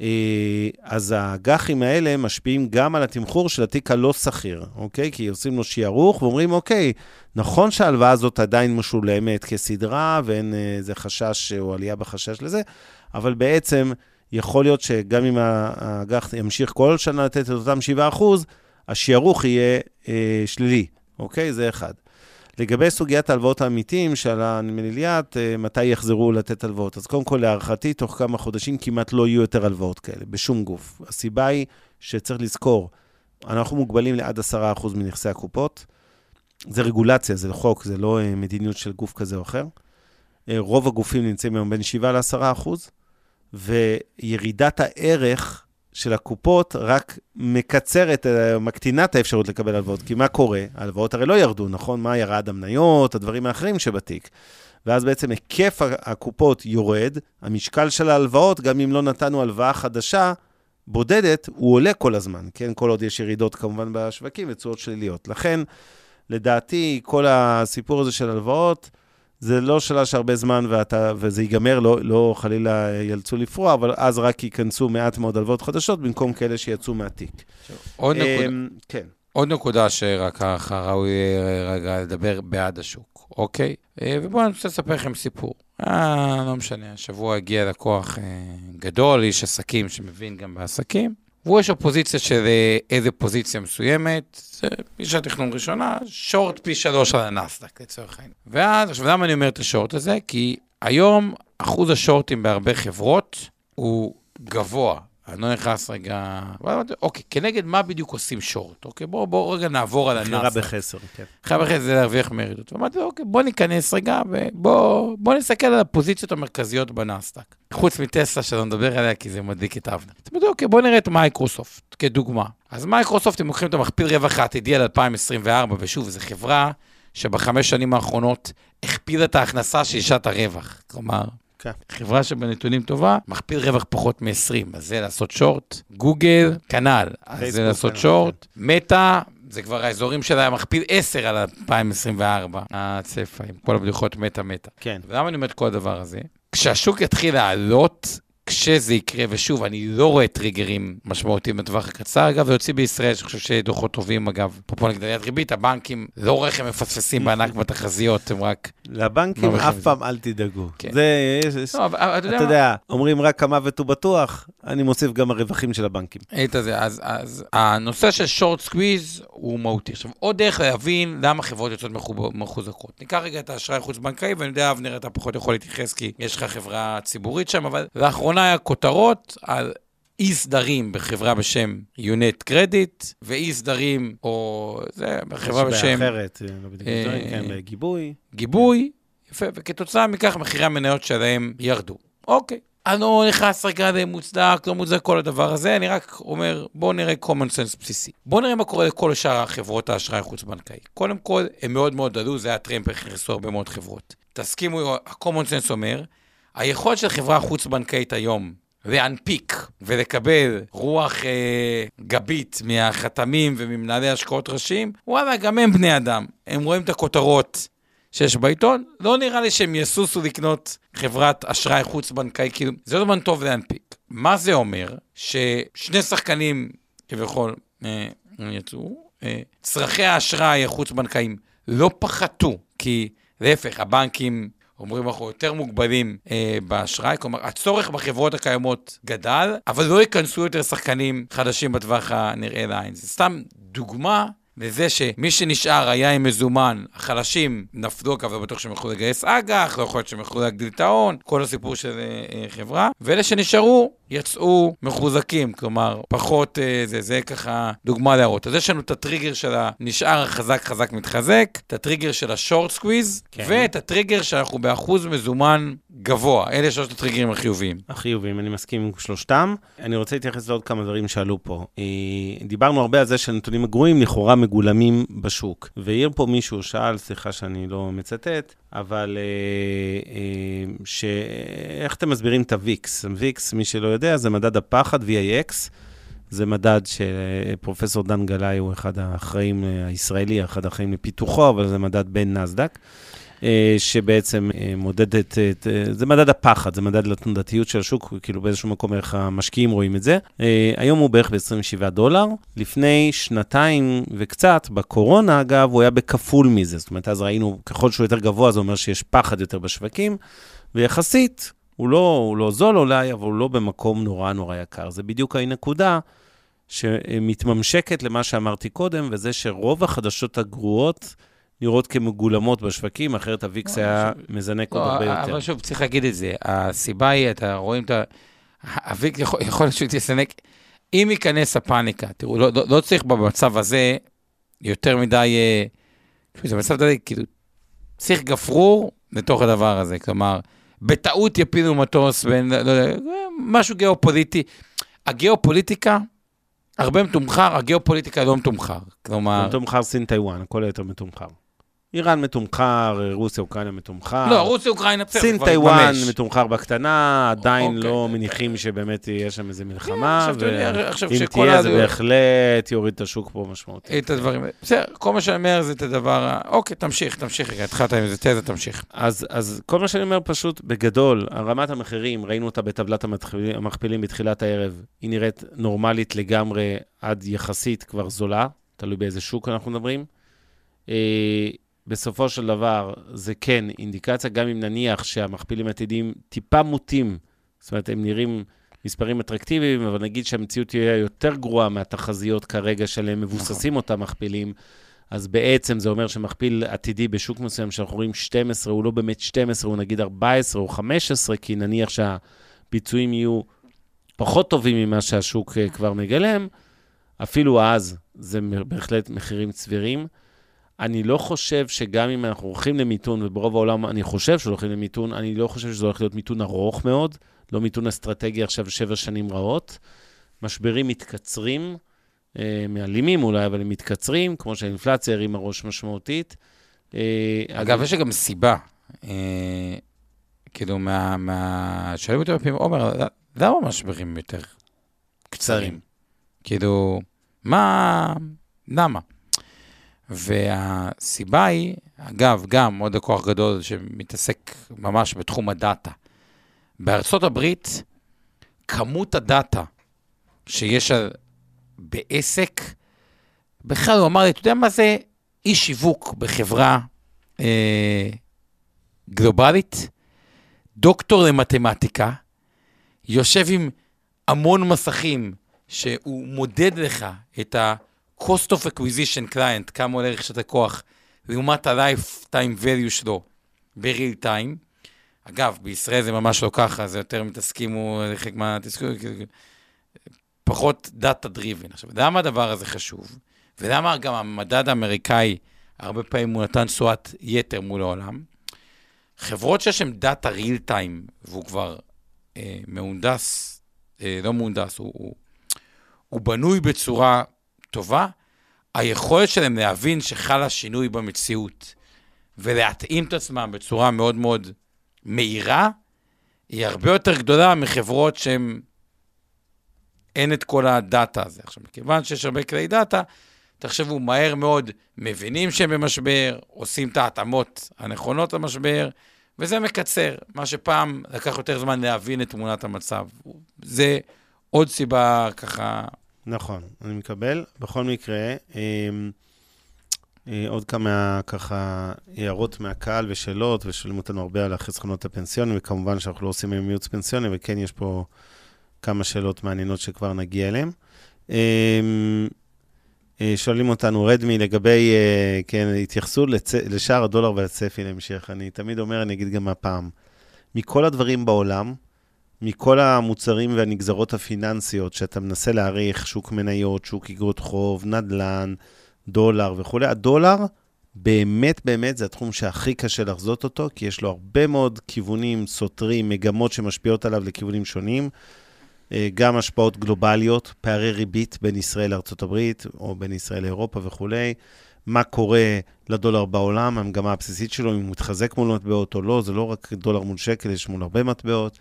אה, אז האג"חים האלה משפיעים גם על התמחור של התיק הלא שכיר, אוקיי? כי עושים לו שערוך ואומרים, אוקיי, נכון שההלוואה הזאת עדיין משולמת כסדרה ואין אה, איזה חשש או עלייה בחשש לזה, אבל בעצם יכול להיות שגם אם האג"ח ימשיך כל שנה לתת את אותם 7%, השערוך יהיה אה, שלילי, אוקיי? זה אחד. לגבי סוגיית ההלוואות האמיתיים, שאלה נדמה לי ליאת, מתי יחזרו לתת הלוואות. אז קודם כל, להערכתי, תוך כמה חודשים כמעט לא יהיו יותר הלוואות כאלה, בשום גוף. הסיבה היא שצריך לזכור, אנחנו מוגבלים לעד 10% מנכסי הקופות. זה רגולציה, זה חוק, זה לא אה, מדיניות של גוף כזה או אחר. אה, רוב הגופים נמצאים היום בין 7 ל-10%, וירידת הערך של הקופות רק מקצרת, אה, מקטינה את האפשרות לקבל הלוואות. כי מה קורה? ההלוואות הרי לא ירדו, נכון? מה ירד? המניות, הדברים האחרים שבתיק. ואז בעצם היקף הקופות יורד, המשקל של ההלוואות, גם אם לא נתנו הלוואה חדשה, בודדת, הוא עולה כל הזמן, כן? כל עוד יש ירידות כמובן בשווקים ותשואות שליליות. לכן, לדעתי, כל הסיפור הזה של הלוואות, זה לא שאלה שהרבה זמן ואתה, וזה ייגמר, לא, לא חלילה ייאלצו לפרוע, אבל אז רק ייכנסו מעט מאוד הלוואות חדשות במקום כאלה שיצאו מהתיק. עוד נקודה, אמ, כן. עוד נקודה שרק ככה ראוי אה, רגע לדבר בעד השוק, אוקיי? אה, ובואו אני רוצה לספר לכם סיפור. אה, לא משנה, השבוע הגיע לקוח אה, גדול, איש עסקים שמבין גם בעסקים, והוא יש לו פוזיציה של איזה פוזיציה מסוימת, זה פגישת תכנון ראשונה, שורט פי שלוש על הנסדק לצורך העניין. ואז, עכשיו למה אני אומר את השורט הזה? כי היום אחוז השורטים בהרבה חברות הוא גבוה. אני לא נכנס רגע... אוקיי, כנגד מה בדיוק עושים שורט? אוקיי, בואו בוא רגע נעבור על מכירה הנסדק. בחסר, כן. חייב אחרי זה להרוויח מרידות. ואמרתי, אוקיי, בוא ניכנס רגע ובוא בוא נסתכל על הפוזיציות המרכזיות בנסדק. חוץ מטסלה, שלא נדבר עליה, כי זה מדליק את אבנר. אז אמרתי, אוקיי, בוא נראה את מייקרוסופט, כדוגמה. אז מייקרוסופט, הם לוקחים את המכפיל רווח העתידי על 2024, ושוב, זו חברה שבחמש שנים האחרונות הכפילה את ההכנסה של שעת הרווח. כלומר, כן. חברה שבנתונים טובה, מכפיל רווח פחות מ-20, אז זה לעשות שורט. גוגל, כנ"ל, אז זה לעשות כנ"ל, שורט. מטא, זה כבר האזורים שלה מכפיל 10 על 2024, הצפע, עם כל הבדיחות מטא. כן. ולמה אני אומר את כל הדבר הזה? כשהשוק יתחיל לעלות, כשזה יקרה, ושוב, אני לא רואה טריגרים משמעותיים בטווח הקצר, אגב, זה יוצא בישראל, שאני חושב שדוחות טובים, אגב, אפרופו נגד עליית ריבית, הבנקים לא רואה איך הם מפספסים בענק בתחזיות, הם רק... לבנקים מרוויחים אף. פעם אל תדאגו. כן. זה, לא, אתה יודע אומרים רק המוות הוא בטוח, אני מוסיף גם הרווחים של הבנקים. אז, הנושא של short squeeze הוא מהותי. עכשיו, עוד דרך להבין למה חברות יוצאות מחוזקות. ניקח רגע את האשראי החוץ-בנקאי, ואני יודע, אבנר, אתה פחות יכול להתייחס כי יש לך חברה ציבורית שם, אבל לאחרונה כותרות על אי סדרים בחברה בשם יונט קרדיט, ואי סדרים, או זה, בחברה יש בשם אחרת, לא בדיוק, אה, כן, בגיבוי. גיבוי, יפה, וכתוצאה מכך מחירי המניות שלהם ירדו. אוקיי. אני לא נכנס רגע למוצדק, לא מוצדק כל הדבר הזה, אני רק אומר, בואו נראה common sense בסיסי. בואו נראה מה קורה לכל שאר החברות האשראי החוץ-בנקאי. קודם כל, הם מאוד מאוד עלו, זה היה טרמפ, איך נכנסו הרבה מאוד חברות. תסכימו, ה-common sense אומר, היכולת של חברה חוץ-בנקאית היום להנפיק ולקבל רוח אה, גבית מהחתמים וממנהלי השקעות ראשיים, וואלה, גם הם בני אדם. הם רואים את הכותרות שיש בעיתון, לא נראה לי שהם יסוסו לקנות חברת אשראי חוץ-בנקאי, כאילו, זה לא זמן טוב להנפיק. מה זה אומר? ששני שחקנים כביכול אה, יצאו, אה, צרכי האשראי החוץ-בנקאיים לא פחתו, כי להפך, הבנקים אומרים אנחנו יותר מוגבלים אה, באשראי, כלומר, הצורך בחברות הקיימות גדל, אבל לא ייכנסו יותר שחקנים חדשים בטווח הנראה לעין. זה סתם דוגמה לזה שמי שנשאר היה עם מזומן, החלשים נפלו, אגב, לא בטוח שהם יכלו לגייס אג"ח, לא יכול להיות שהם יכלו להגדיל את ההון, כל הסיפור של אה, אה, חברה, ואלה שנשארו יצאו מחוזקים, כלומר, פחות אה, זה, זה ככה דוגמה להראות. אז יש לנו את הטריגר של הנשאר חזק חזק מתחזק, את הטריגר של ה short squeeze, כן. ואת הטריגר שאנחנו באחוז מזומן גבוה. אלה שלושת הטריגרים החיוביים. החיובים, אני מסכים עם שלושתם. אני רוצה להתייחס לעוד כמה דברים שעלו פה. אה, דיברנו הרבה על זה שהנתונים הגרועים לכאורה מגולמים בשוק. והעיר פה מישהו, שאל, סליחה שאני לא מצטט, אבל אה, אה, ש... איך אתם מסבירים את ה-VIX? ה-VIX, מי שלא יודע, זה מדד הפחד, VIX. זה מדד שפרופסור דן גלאי הוא אחד האחראים הישראלי, אחד האחראים לפיתוחו, אבל זה מדד בין נסדק. אה, שבעצם אה, מודדת, את, אה, זה מדד הפחד, זה מדד לתנודתיות של השוק, כאילו באיזשהו מקום איך המשקיעים רואים את זה. היום הוא בערך ב-27 דולר. לפני שנתיים וקצת, בקורונה אגב, הוא היה בכפול מזה. זאת אומרת, אז ראינו, ככל שהוא יותר גבוה, זה אומר שיש פחד יותר בשווקים, ויחסית, הוא לא, הוא לא זול אולי, אבל הוא לא במקום נורא נורא יקר. זה בדיוק הנקודה. שמתממשקת למה שאמרתי קודם, וזה שרוב החדשות הגרועות נראות כמגולמות בשווקים, אחרת הוויקס לא, היה מזנק עוד לא, הרבה יותר. אבל שוב, צריך להגיד את זה. הסיבה היא, אתה רואים את ה... הוויקס יכול להיות שהוא יסנק. אם ייכנס הפאניקה, תראו, לא, לא, לא צריך במצב הזה יותר מדי, אה, זה מצב די, כאילו, צריך גפרור לתוך הדבר הזה. כלומר, בטעות יפילו מטוס בין, לא יודע, משהו גיאופוליטי. הגיאופוליטיקה, הרבה מתומחר, הגיאופוליטיקה לא מתומחר. כלומר... מתומחר סין טיוואן, הכל היותר מתומחר. איראן מתומחר, רוסיה, אוקראינה מתומחר. לא, רוסיה, אוקראינה, בסדר, סין, טיוואן מתומחר בקטנה, עדיין אוקיי. לא מניחים שבאמת יהיה שם איזה מלחמה, ואם תהיה, זה בהחלט יוריד את השוק פה משמעותית. את הדברים. בסדר, כל מה שאני אומר זה את הדבר, אוקיי, תמשיך, תמשיך רגע, התחלת עם איזה תזה, תמשיך. אז, אז כל מה שאני אומר פשוט, בגדול, רמת המחירים, ראינו אותה בטבלת המכפילים בתחילת הערב, היא נראית נורמלית לגמרי עד יחסית כבר זולה, תלוי באיזה שוק אנחנו מדברים. בסופו של דבר זה כן אינדיקציה, גם אם נניח שהמכפילים העתידיים טיפה מוטים, זאת אומרת, הם נראים מספרים אטרקטיביים, אבל נגיד שהמציאות תהיה יותר גרועה מהתחזיות כרגע שלהם מבוססים אותם מכפילים, אז בעצם זה אומר שמכפיל עתידי בשוק מסוים, שאנחנו רואים 12, הוא לא באמת 12, הוא נגיד 14 או 15, כי נניח שהביצועים יהיו פחות טובים ממה שהשוק אה, כבר מגלם, אפילו אז זה בהחלט מחירים סבירים. אני לא חושב שגם אם אנחנו הולכים למיתון, וברוב העולם אני חושב שהולכים למיתון, אני לא חושב שזה הולך להיות מיתון ארוך מאוד, לא מיתון אסטרטגי עכשיו שבע שנים רעות. משברים מתקצרים, אה, מעלימים אולי, אבל הם מתקצרים, כמו שהאינפלציה הרימה ראש משמעותית. אה, אגב, אני... יש גם סיבה. אה, כאילו, מה... מה... שואלים אותי בפעמים, עומר, למה משברים יותר קצרים? כאילו, מה... למה? והסיבה היא, אגב, גם עוד לקוח גדול שמתעסק ממש בתחום הדאטה. בארצות הברית, כמות הדאטה שיש בעסק, בכלל הוא אמר לי, אתה יודע מה זה אי שיווק בחברה אה, גלובלית? דוקטור למתמטיקה, יושב עם המון מסכים, שהוא מודד לך את ה... cost of acquisition client, כמה עולה רכישת הכוח, לעומת ה-lifetime value שלו ב-real time. אגב, בישראל זה ממש לא ככה, זה יותר מתעסקים, הוא חלק מה... פחות דריבן. עכשיו, למה הדבר הזה חשוב? ולמה גם המדד האמריקאי, הרבה פעמים הוא נתן תשואת יתר מול העולם? חברות שיש להן דאטה ריל טיים, והוא כבר אה, מהונדס, אה, לא מהונדס, הוא, הוא, הוא בנוי בצורה טובה, היכולת שלהם להבין שחלה שינוי במציאות ולהתאים את עצמם בצורה מאוד מאוד מהירה, היא הרבה יותר גדולה מחברות שהן... אין את כל הדאטה הזה. עכשיו, מכיוון שיש הרבה כלי דאטה, תחשבו, מהר מאוד מבינים שהם במשבר, עושים את ההתאמות הנכונות למשבר, וזה מקצר, מה שפעם לקח יותר זמן להבין את תמונת המצב. זה עוד סיבה ככה נכון, אני מקבל. בכל מקרה, אמ, אה, עוד כמה ככה הערות מהקהל ושאלות, ושואלים אותנו הרבה על החסכונות הפנסיוניים, וכמובן שאנחנו לא עושים היום ייעוץ פנסיוני, וכן יש פה כמה שאלות מעניינות שכבר נגיע אליהן. אמ, אה, שואלים אותנו, רדמי, לגבי, אה, כן, התייחסו לצ... לשער הדולר והצפי להמשך. אני תמיד אומר, אני אגיד גם הפעם, מכל הדברים בעולם, מכל המוצרים והנגזרות הפיננסיות שאתה מנסה להעריך, שוק מניות, שוק אגרות חוב, נדל"ן, דולר וכולי, הדולר באמת, באמת, זה התחום שהכי קשה לחזות אותו, כי יש לו הרבה מאוד כיוונים סותרים, מגמות שמשפיעות עליו לכיוונים שונים. אה, גם השפעות גלובליות, פערי ריבית בין ישראל לארה"ב, או בין ישראל לאירופה וכולי. מה קורה לדולר בעולם, המגמה הבסיסית שלו, אם הוא מתחזק מול מטבעות או לא, זה לא רק דולר מול שקל, יש מול הרבה מטבעות.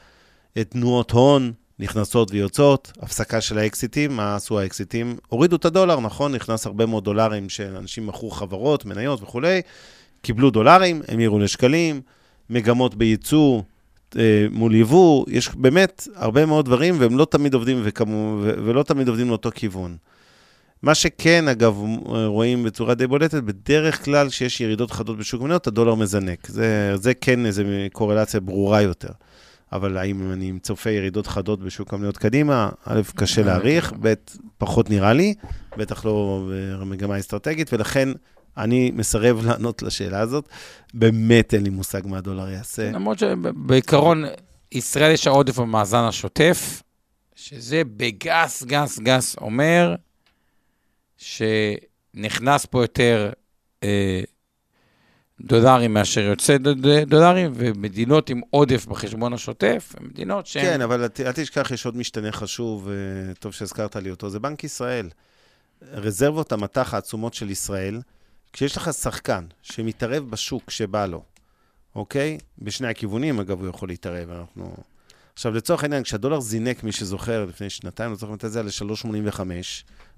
תנועות הון נכנסות ויוצאות, הפסקה של האקזיטים, מה עשו האקזיטים? הורידו את הדולר, נכון? נכנס הרבה מאוד דולרים שאנשים מכרו חברות, מניות וכולי, קיבלו דולרים, המירו לשקלים, מגמות בייצוא, אה, מול יבוא, יש באמת הרבה מאוד דברים, והם לא תמיד עובדים, וכמו, ולא תמיד עובדים לאותו כיוון. מה שכן, אגב, רואים בצורה די בולטת, בדרך כלל כשיש ירידות חדות בשוק המניות, הדולר מזנק. זה, זה כן איזו קורלציה ברורה יותר. אבל האם אני צופה ירידות חדות בשוק המניות קדימה? א', קשה להעריך, ב', פחות נראה לי, בטח לא במגמה אסטרטגית, ולכן אני מסרב לענות לשאלה הזאת. באמת אין לי מושג מה הדולר יעשה. למרות שבעיקרון, ישראל יש העודף במאזן השוטף, שזה בגס, גס, גס אומר שנכנס פה יותר אה, דולרים מאשר יוצא דולרים, ומדינות עם עודף בחשבון השוטף, מדינות שהן... כן, אבל אל תשכח, יש עוד משתנה חשוב, טוב שהזכרת לי אותו, זה בנק ישראל. רזרבות המטח העצומות של ישראל, כשיש לך שחקן שמתערב בשוק שבא לו, אוקיי? בשני הכיוונים, אגב, הוא יכול להתערב, אנחנו... עכשיו, לצורך העניין, כשהדולר זינק, מי שזוכר, לפני שנתיים, זוכר מתי זה, ל-3.85,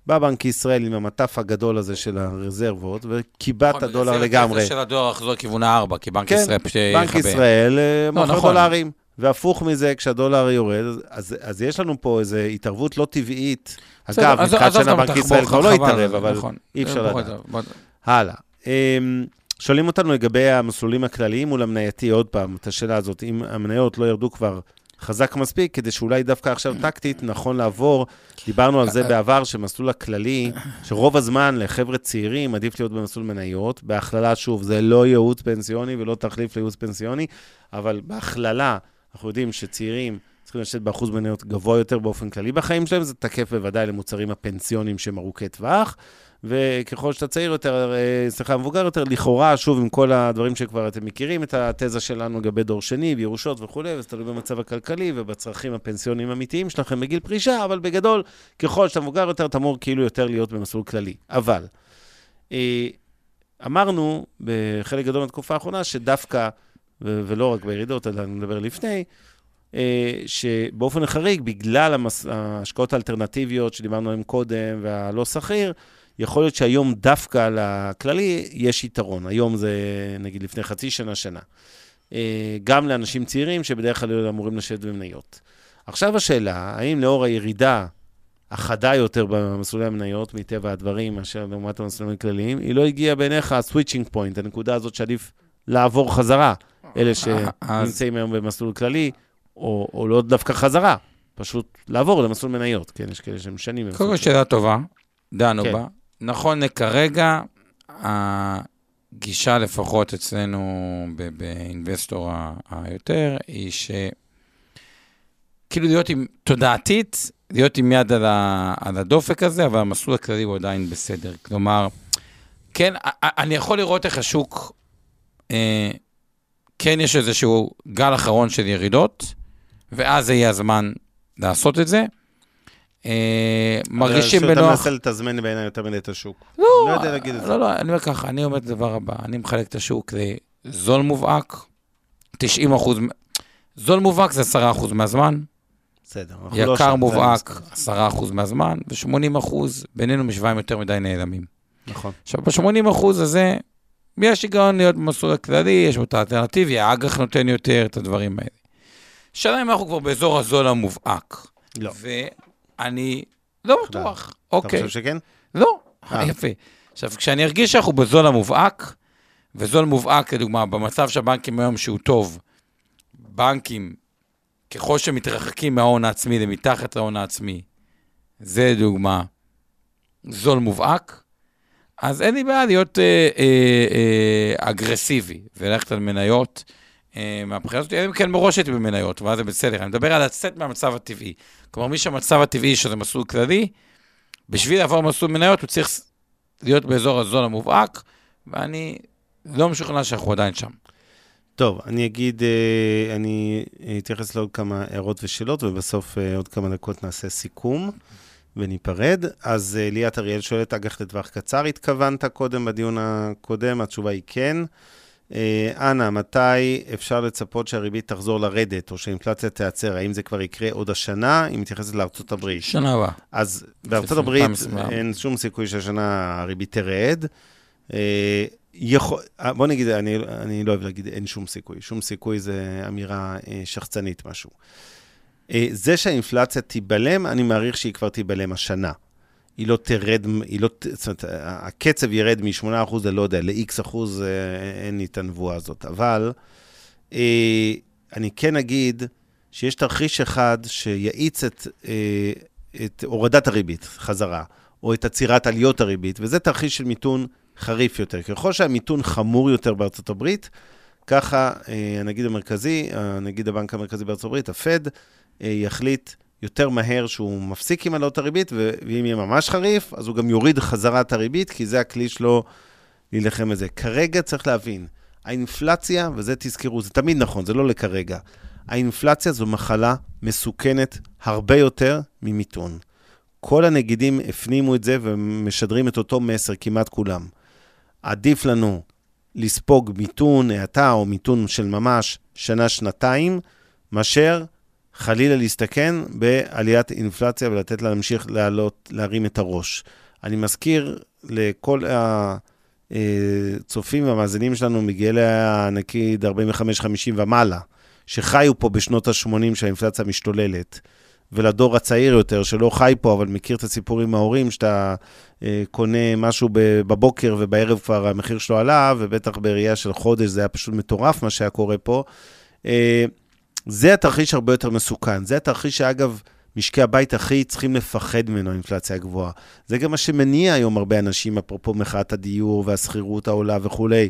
בא בנק ישראל עם המטף הגדול הזה של הרזרבות, וקיבע את הדולר לגמרי. זה של הדולר לחזור לכיוון הארבע, כי בנק כן, ישראל פשוט יחבה. בנק ישראל אה, לא, מוכר נכון. דולרים. והפוך מזה, כשהדולר יורד, אז, אז יש לנו פה איזו התערבות לא טבעית. אגב, מבחינת שנה בנק ישראל כבר לא התערב, אבל נכון. אי אפשר לדעת. הלאה. אמ, שואלים אותנו לגבי המסלולים הכלליים מול המנייתי, עוד פעם, את השאלה הזאת, אם המניות לא ירדו כבר חזק מספיק, כדי שאולי דווקא עכשיו טקטית נכון לעבור. דיברנו על זה בעבר, שמסלול הכללי, שרוב הזמן לחבר'ה צעירים עדיף להיות במסלול מניות. בהכללה, שוב, זה לא ייעוץ פנסיוני ולא תחליף לייעוץ פנסיוני, אבל בהכללה, אנחנו יודעים שצעירים צריכים לשבת באחוז מניות גבוה יותר באופן כללי בחיים שלהם, זה תקף בוודאי למוצרים הפנסיוניים שהם ארוכי טווח. וככל שאתה צעיר יותר, אה, סליחה, מבוגר יותר, לכאורה, שוב, עם כל הדברים שכבר אתם מכירים, את התזה שלנו לגבי דור שני, וירושות וכולי, וזה תלוי במצב הכלכלי ובצרכים הפנסיוניים האמיתיים שלכם בגיל פרישה, אבל בגדול, ככל שאתה מבוגר יותר, אתה אמור כאילו יותר להיות במסלול כללי. אבל, אה, אמרנו בחלק גדול מהתקופה האחרונה, שדווקא, ולא רק בירידות, אלא אני מדבר לפני, אה, שבאופן חריג, בגלל. ההשקעות האלטרנטיביות שדיברנו עליהן קודם, והלא שכיר, יכול להיות שהיום דווקא לכללי יש יתרון. היום זה נגיד לפני חצי שנה, שנה. אה, גם לאנשים צעירים שבדרך כלל אמורים לשבת במניות. עכשיו השאלה, האם לאור הירידה החדה יותר במסלולי המניות, מטבע הדברים, מאשר לעומת המסלולים הכלליים, היא לא הגיעה בעיניך הסוויצ'ינג פוינט, הנקודה הזאת שעדיף לעבור חזרה, אלה שנמצאים היום במסלול כללי, או, או לא דווקא חזרה, פשוט לעבור למסלול מניות, כן, יש כאלה שהם שנים. קודם כל שאלה טובה, דנו כן. בה. נכון לכרגע, הגישה לפחות אצלנו באינבסטור היותר, היא ש... כאילו להיות עם, תודעתית, להיות עם יד על, ה, על הדופק הזה, אבל המסלול הכללי הוא עדיין בסדר. כלומר, כן, אני יכול לראות איך השוק, אה, כן יש איזשהו גל אחרון של ירידות, ואז זה יהיה הזמן לעשות את זה. אה, מרגישים בנוח. שאתה מנסה לתזמן בעיניי יותר מדי את השוק. לא, לא יודע להגיד את זה. לא, לא, אני אומר ככה, אני אומר את הדבר הבא, אני מחלק את השוק לזול מובהק, 90 אחוז, זול מובהק זה 10 אחוז מהזמן. בסדר, לא יקר מובהק, 10 אחוז מהזמן, ו-80 אחוז, בינינו משוואים יותר מדי נעלמים. נכון. עכשיו, ב-80 אחוז הזה, יש היגיון להיות במסלול הכללי, יש בו את האלטרנטיבי, האג"ח נותן יותר את הדברים האלה. שאלה אם אנחנו כבר באזור הזול המובהק. לא. אני לא בטוח. אוקיי. אתה חושב שכן? לא, אה. יפה. עכשיו, כשאני ארגיש שאנחנו בזול המובהק, וזול מובהק, לדוגמה, במצב שהבנקים היום שהוא טוב, בנקים, ככל שמתרחקים מההון העצמי למתחת להון העצמי, זה דוגמה, זול מובהק, אז אין לי בעיה להיות אה, אה, אה, אגרסיבי וללכת על מניות. אה, מהבחינה הזאת, אני כן מראש הייתי במניות, ואז זה בסדר. אני מדבר על לצאת מהמצב הטבעי. כלומר, מי שהמצב הטבעי שזה מסלול כללי, בשביל לעבור מסלול מניות הוא צריך להיות באזור הזול המובהק, ואני לא משוכנע שאנחנו עדיין שם. טוב, אני אגיד, אה, אני אתייחס לעוד כמה הערות ושאלות, ובסוף אה, עוד כמה דקות נעשה סיכום וניפרד. אז ליאת אריאל שואלת, אג"ח לטווח קצר התכוונת קודם בדיון הקודם? התשובה היא כן. אנא, מתי אפשר לצפות שהריבית תחזור לרדת, או שהאינפלציה תיעצר? האם זה כבר יקרה עוד השנה? היא מתייחסת לארצות הברית. שנה הבאה. אז בארצות הברית אין שום סיכוי שהשנה הריבית תרד. יכול, בוא נגיד, אני, אני לא אוהב להגיד אין שום סיכוי. שום סיכוי זה אמירה אה, שחצנית משהו. אה, זה שהאינפלציה תיבלם, אני מעריך שהיא כבר תיבלם השנה. היא לא תרד, היא לא, זאת אומרת, הקצב ירד מ-8% ללא יודע, ל-X אחוז, אה, אין לי את הנבואה הזאת. אבל אה, אני כן אגיד שיש תרחיש אחד שיאיץ את, אה, את הורדת הריבית חזרה, או את עצירת עליות הריבית, וזה תרחיש של מיתון חריף יותר. ככל שהמיתון חמור יותר בארצות הברית, ככה אה, הנגיד המרכזי, הנגיד הבנק המרכזי בארצות הברית, הפד, אה, יחליט יותר מהר שהוא מפסיק עם עלות הריבית, ואם יהיה ממש חריף, אז הוא גם יוריד חזרה את הריבית, כי זה הכלי שלו להילחם בזה. כרגע צריך להבין, האינפלציה, וזה תזכרו, זה תמיד נכון, זה לא לכרגע, האינפלציה זו מחלה מסוכנת הרבה יותר ממיתון. כל הנגידים הפנימו את זה ומשדרים את אותו מסר, כמעט כולם. עדיף לנו לספוג מיתון, האטה או מיתון של ממש שנה-שנתיים, מאשר חלילה להסתכן בעליית אינפלציה ולתת לה להמשיך לעלות, להרים את הראש. אני מזכיר לכל הצופים והמאזינים שלנו מגילי נגיד 45-50 ומעלה, שחיו פה בשנות ה-80 שהאינפלציה משתוללת. ולדור הצעיר יותר, שלא חי פה, אבל מכיר את הסיפורים מההורים, שאתה אה, קונה משהו בבוקר ובערב כבר המחיר שלו עלה, ובטח בראייה של חודש זה היה פשוט מטורף מה שהיה קורה פה. אה, זה התרחיש הרבה יותר מסוכן. זה התרחיש שאגב, משקי הבית הכי צריכים לפחד ממנו, האינפלציה הגבוהה. זה גם מה שמניע היום הרבה אנשים, אפרופו מחאת הדיור והשכירות העולה וכולי.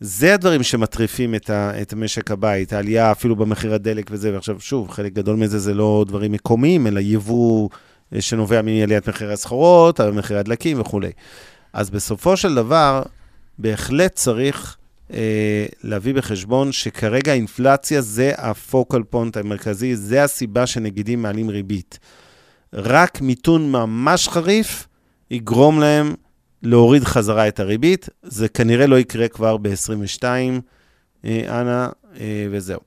זה הדברים שמטריפים את, ה, את משק הבית, העלייה אפילו במחיר הדלק וזה, ועכשיו שוב, חלק גדול מזה זה לא דברים מקומיים, אלא יבוא אה, שנובע מעליית מחירי הסחורות, מחירי הדלקים וכולי. אז בסופו של דבר, בהחלט צריך להביא בחשבון שכרגע האינפלציה זה הפוקל פונט המרכזי, זה הסיבה שנגידים מעלים ריבית. רק מיתון ממש חריף יגרום להם להוריד חזרה את הריבית. זה כנראה לא יקרה כבר ב-22, אה, אנא, אה, וזהו.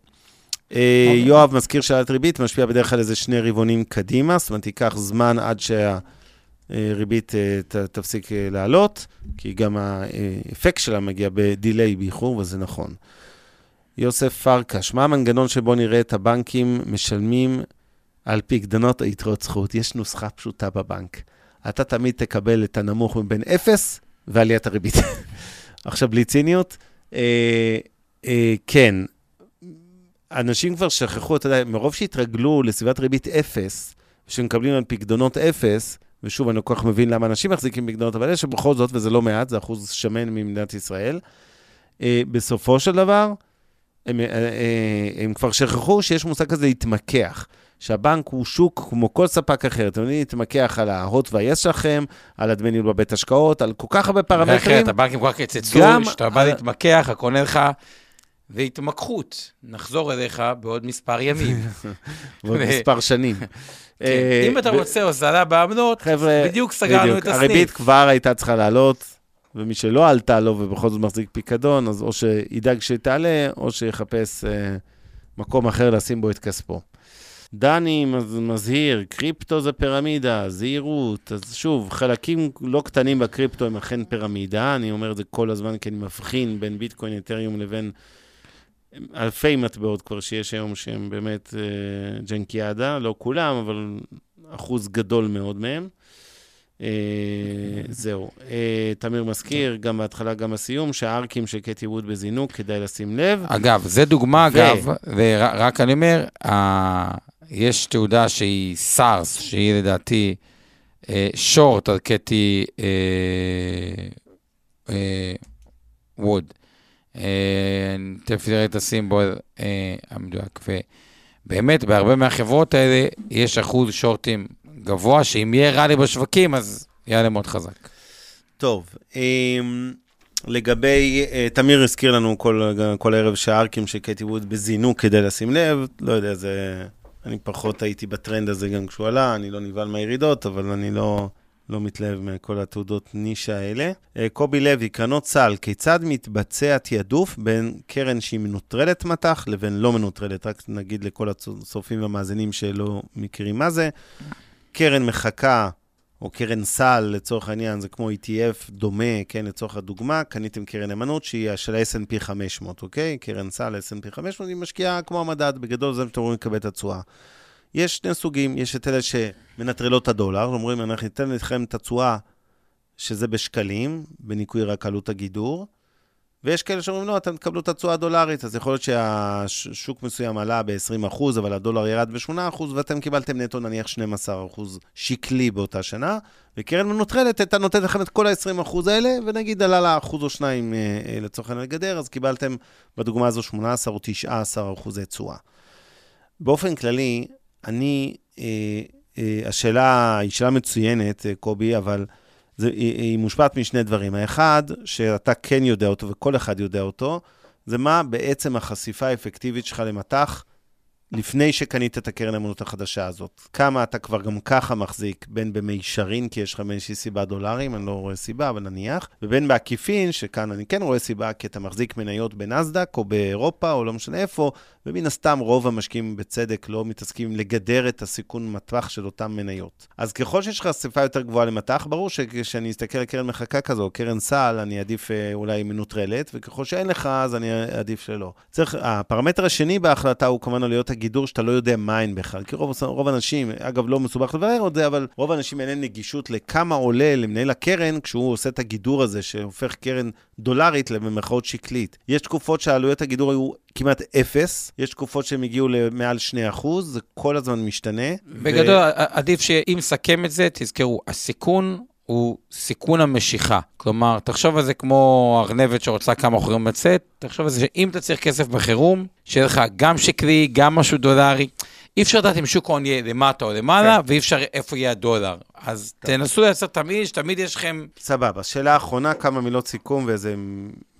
אה, אוקיי. יואב מזכיר שאלת ריבית, משפיע בדרך כלל איזה שני רבעונים קדימה, זאת אומרת, ייקח זמן עד שהריבית תפסיק לעלות, כי גם האפקט שלה מגיע בדיליי, באיחור, וזה נכון. יוסף פרקש, מה המנגנון שבו נראה את הבנקים משלמים על פקדונות או יתרות זכות? יש נוסחה פשוטה בבנק. אתה תמיד תקבל את הנמוך מבין אפס ועליית הריבית. עכשיו, בלי ציניות, אה, אה, כן, אנשים כבר שכחו, אתה יודע, מרוב שהתרגלו לסביבת ריבית אפס, שמקבלים על פקדונות אפס, ושוב, אני לא כל כך מבין למה אנשים מחזיקים פקדונות, אבל יש בכל זאת, וזה לא מעט, זה אחוז שמן ממדינת ישראל. אה, בסופו של דבר, הם, אה, אה, הם כבר שכחו שיש מושג כזה להתמקח. שהבנק הוא שוק כמו כל ספק אחר. אתם יודעים להתמקח על ההוט והיס שלכם, על הדמי ניהול בבית השקעות, על כל כך הרבה פרמטרים. אחרת, הבנקים כל כך קצצו, שאתה בא להתמקח, הקונה לך, והתמקחות. נחזור אליך בעוד מספר ימים. בעוד מספר שנים. כן, אה, אם אתה רוצה הוזלה באמנות, בדיוק סגרנו את הסניף. הריבית כבר הייתה צריכה לעלות, ומי שלא עלתה לו ובכל זאת מחזיק פיקדון, אז או שידאג שתעלה, או שיחפש אה, מקום אחר לשים בו את כספו. דני מזהיר, קריפטו זה פירמידה, זהירות. אז שוב, חלקים לא קטנים בקריפטו הם אכן פירמידה, אני אומר את זה כל הזמן כי אני מבחין בין ביטקוין, אתריום לבין אלפי מטבעות כבר שיש היום שהם באמת אה, ג'נקיאדה, לא כולם, אבל אחוז גדול מאוד מהם. אה, זהו. אה, תמיר מזכיר, גם בהתחלה, גם בסיום, שהארקים של קטי ווד בזינוק, כדאי לשים לב. אגב, זה דוגמה, ו... אגב, ורק אני אומר, יש תעודה שהיא סארס, שהיא לדעתי שורט על קטי ווד. אני תכף נראה את הסימבול המדויק. ובאמת, בהרבה מהחברות האלה יש אחוז שורטים גבוה, שאם יהיה ריאלי בשווקים, אז יעלה מאוד חזק. טוב, אמ, לגבי, uh, תמיר הזכיר לנו כל, כל ערב שהארקים של קטי ווד בזינוק כדי לשים לב, לא יודע, זה... אני פחות הייתי בטרנד הזה גם כשהוא עלה, אני לא נבהל מהירידות, אבל אני לא, לא מתלהב מכל התעודות נישה האלה. Uh, קובי לוי, קרנות סל, כיצד מתבצע תעדוף בין קרן שהיא מנוטרלת מטח לבין לא מנוטרלת? רק נגיד לכל הצופים והמאזינים שלא מכירים מה זה. קרן מחכה או קרן סל, לצורך העניין, זה כמו ETF דומה, כן, לצורך הדוגמה, קניתם קרן נאמנות שהיא של ה-S&P 500, אוקיי? קרן סל, S&P 500, היא משקיעה כמו המדד, בגדול זה שאתם רואים לקבל את התשואה. יש שני סוגים, יש את אלה שמנטרלות את הדולר, אומרים, אנחנו ניתן לכם את התשואה שזה בשקלים, בניכוי רק עלות הגידור, ויש כאלה שאומרים, לא, אתם תקבלו את התשואה הדולרית, אז יכול להיות שהשוק מסוים עלה ב-20%, אבל הדולר ירד ב-8%, ואתם קיבלתם נטו נניח 12% שקלי באותה שנה, וקרן מנוטרלת הייתה נותנת לכם את כל ה-20% האלה, ונגיד עלה לה אחוז או שניים אה, אה, לצורך העניין לגדר, אז קיבלתם בדוגמה הזו 18 או 19 אחוזי תשואה. באופן כללי, אני, אה, אה, השאלה היא שאלה מצוינת, אה, קובי, אבל... זה, היא, היא מושפעת משני דברים. האחד, שאתה כן יודע אותו וכל אחד יודע אותו, זה מה בעצם החשיפה האפקטיבית שלך למטח לפני שקנית את הקרן האמונות החדשה הזאת. כמה אתה כבר גם ככה מחזיק, בין במישרין, כי יש לך מאיזושהי סיבה דולרים, אני לא רואה סיבה, אבל נניח, ובין בעקיפין, שכאן אני כן רואה סיבה, כי אתה מחזיק מניות בנסדק או באירופה, או לא משנה איפה, ומן הסתם רוב המשקיעים בצדק לא מתעסקים לגדר את הסיכון מטווח של אותן מניות. אז ככל שיש לך חשיפה יותר גבוהה למטח, ברור שכשאני אסתכל על קרן מחקה כזו, קרן סל, אני אעדיף אה, אולי מנוטרלת, וככל שאין לך, אז אני אעדיף שלא. צריך, הפרמטר השני בהחלטה הוא כמובן עלויות הגידור שאתה לא יודע מה הן בכלל. כי רוב, רוב האנשים, אגב, לא מסובך לברר את זה, אבל רוב האנשים אין להם נגישות לכמה עולה למנהל הקרן כשהוא עושה את הגידור הזה, שהופך קרן דולרית למרכאות שקלית. יש תקופות שעלויות הגידור היו כמעט אפס, יש תקופות שהם הגיעו למעל 2%, זה כל הזמן משתנה. בגדול, ו... עדיף שאם נסכם את זה, תזכרו, הסיכון הוא סיכון המשיכה. כלומר, תחשוב על זה כמו ארנבת שרוצה כמה חורים לצאת, תחשוב על זה שאם אתה צריך כסף בחירום, שיהיה לך גם שקלי, גם משהו דולרי. אי אפשר לדעת אם שוק ההון יהיה למטה או למעלה, כן. ואי אפשר איפה יהיה הדולר. אז טוב. תנסו לייצר תמיד, שתמיד יש לכם... סבבה. שאלה אחרונה, כמה מילות סיכום ואיזה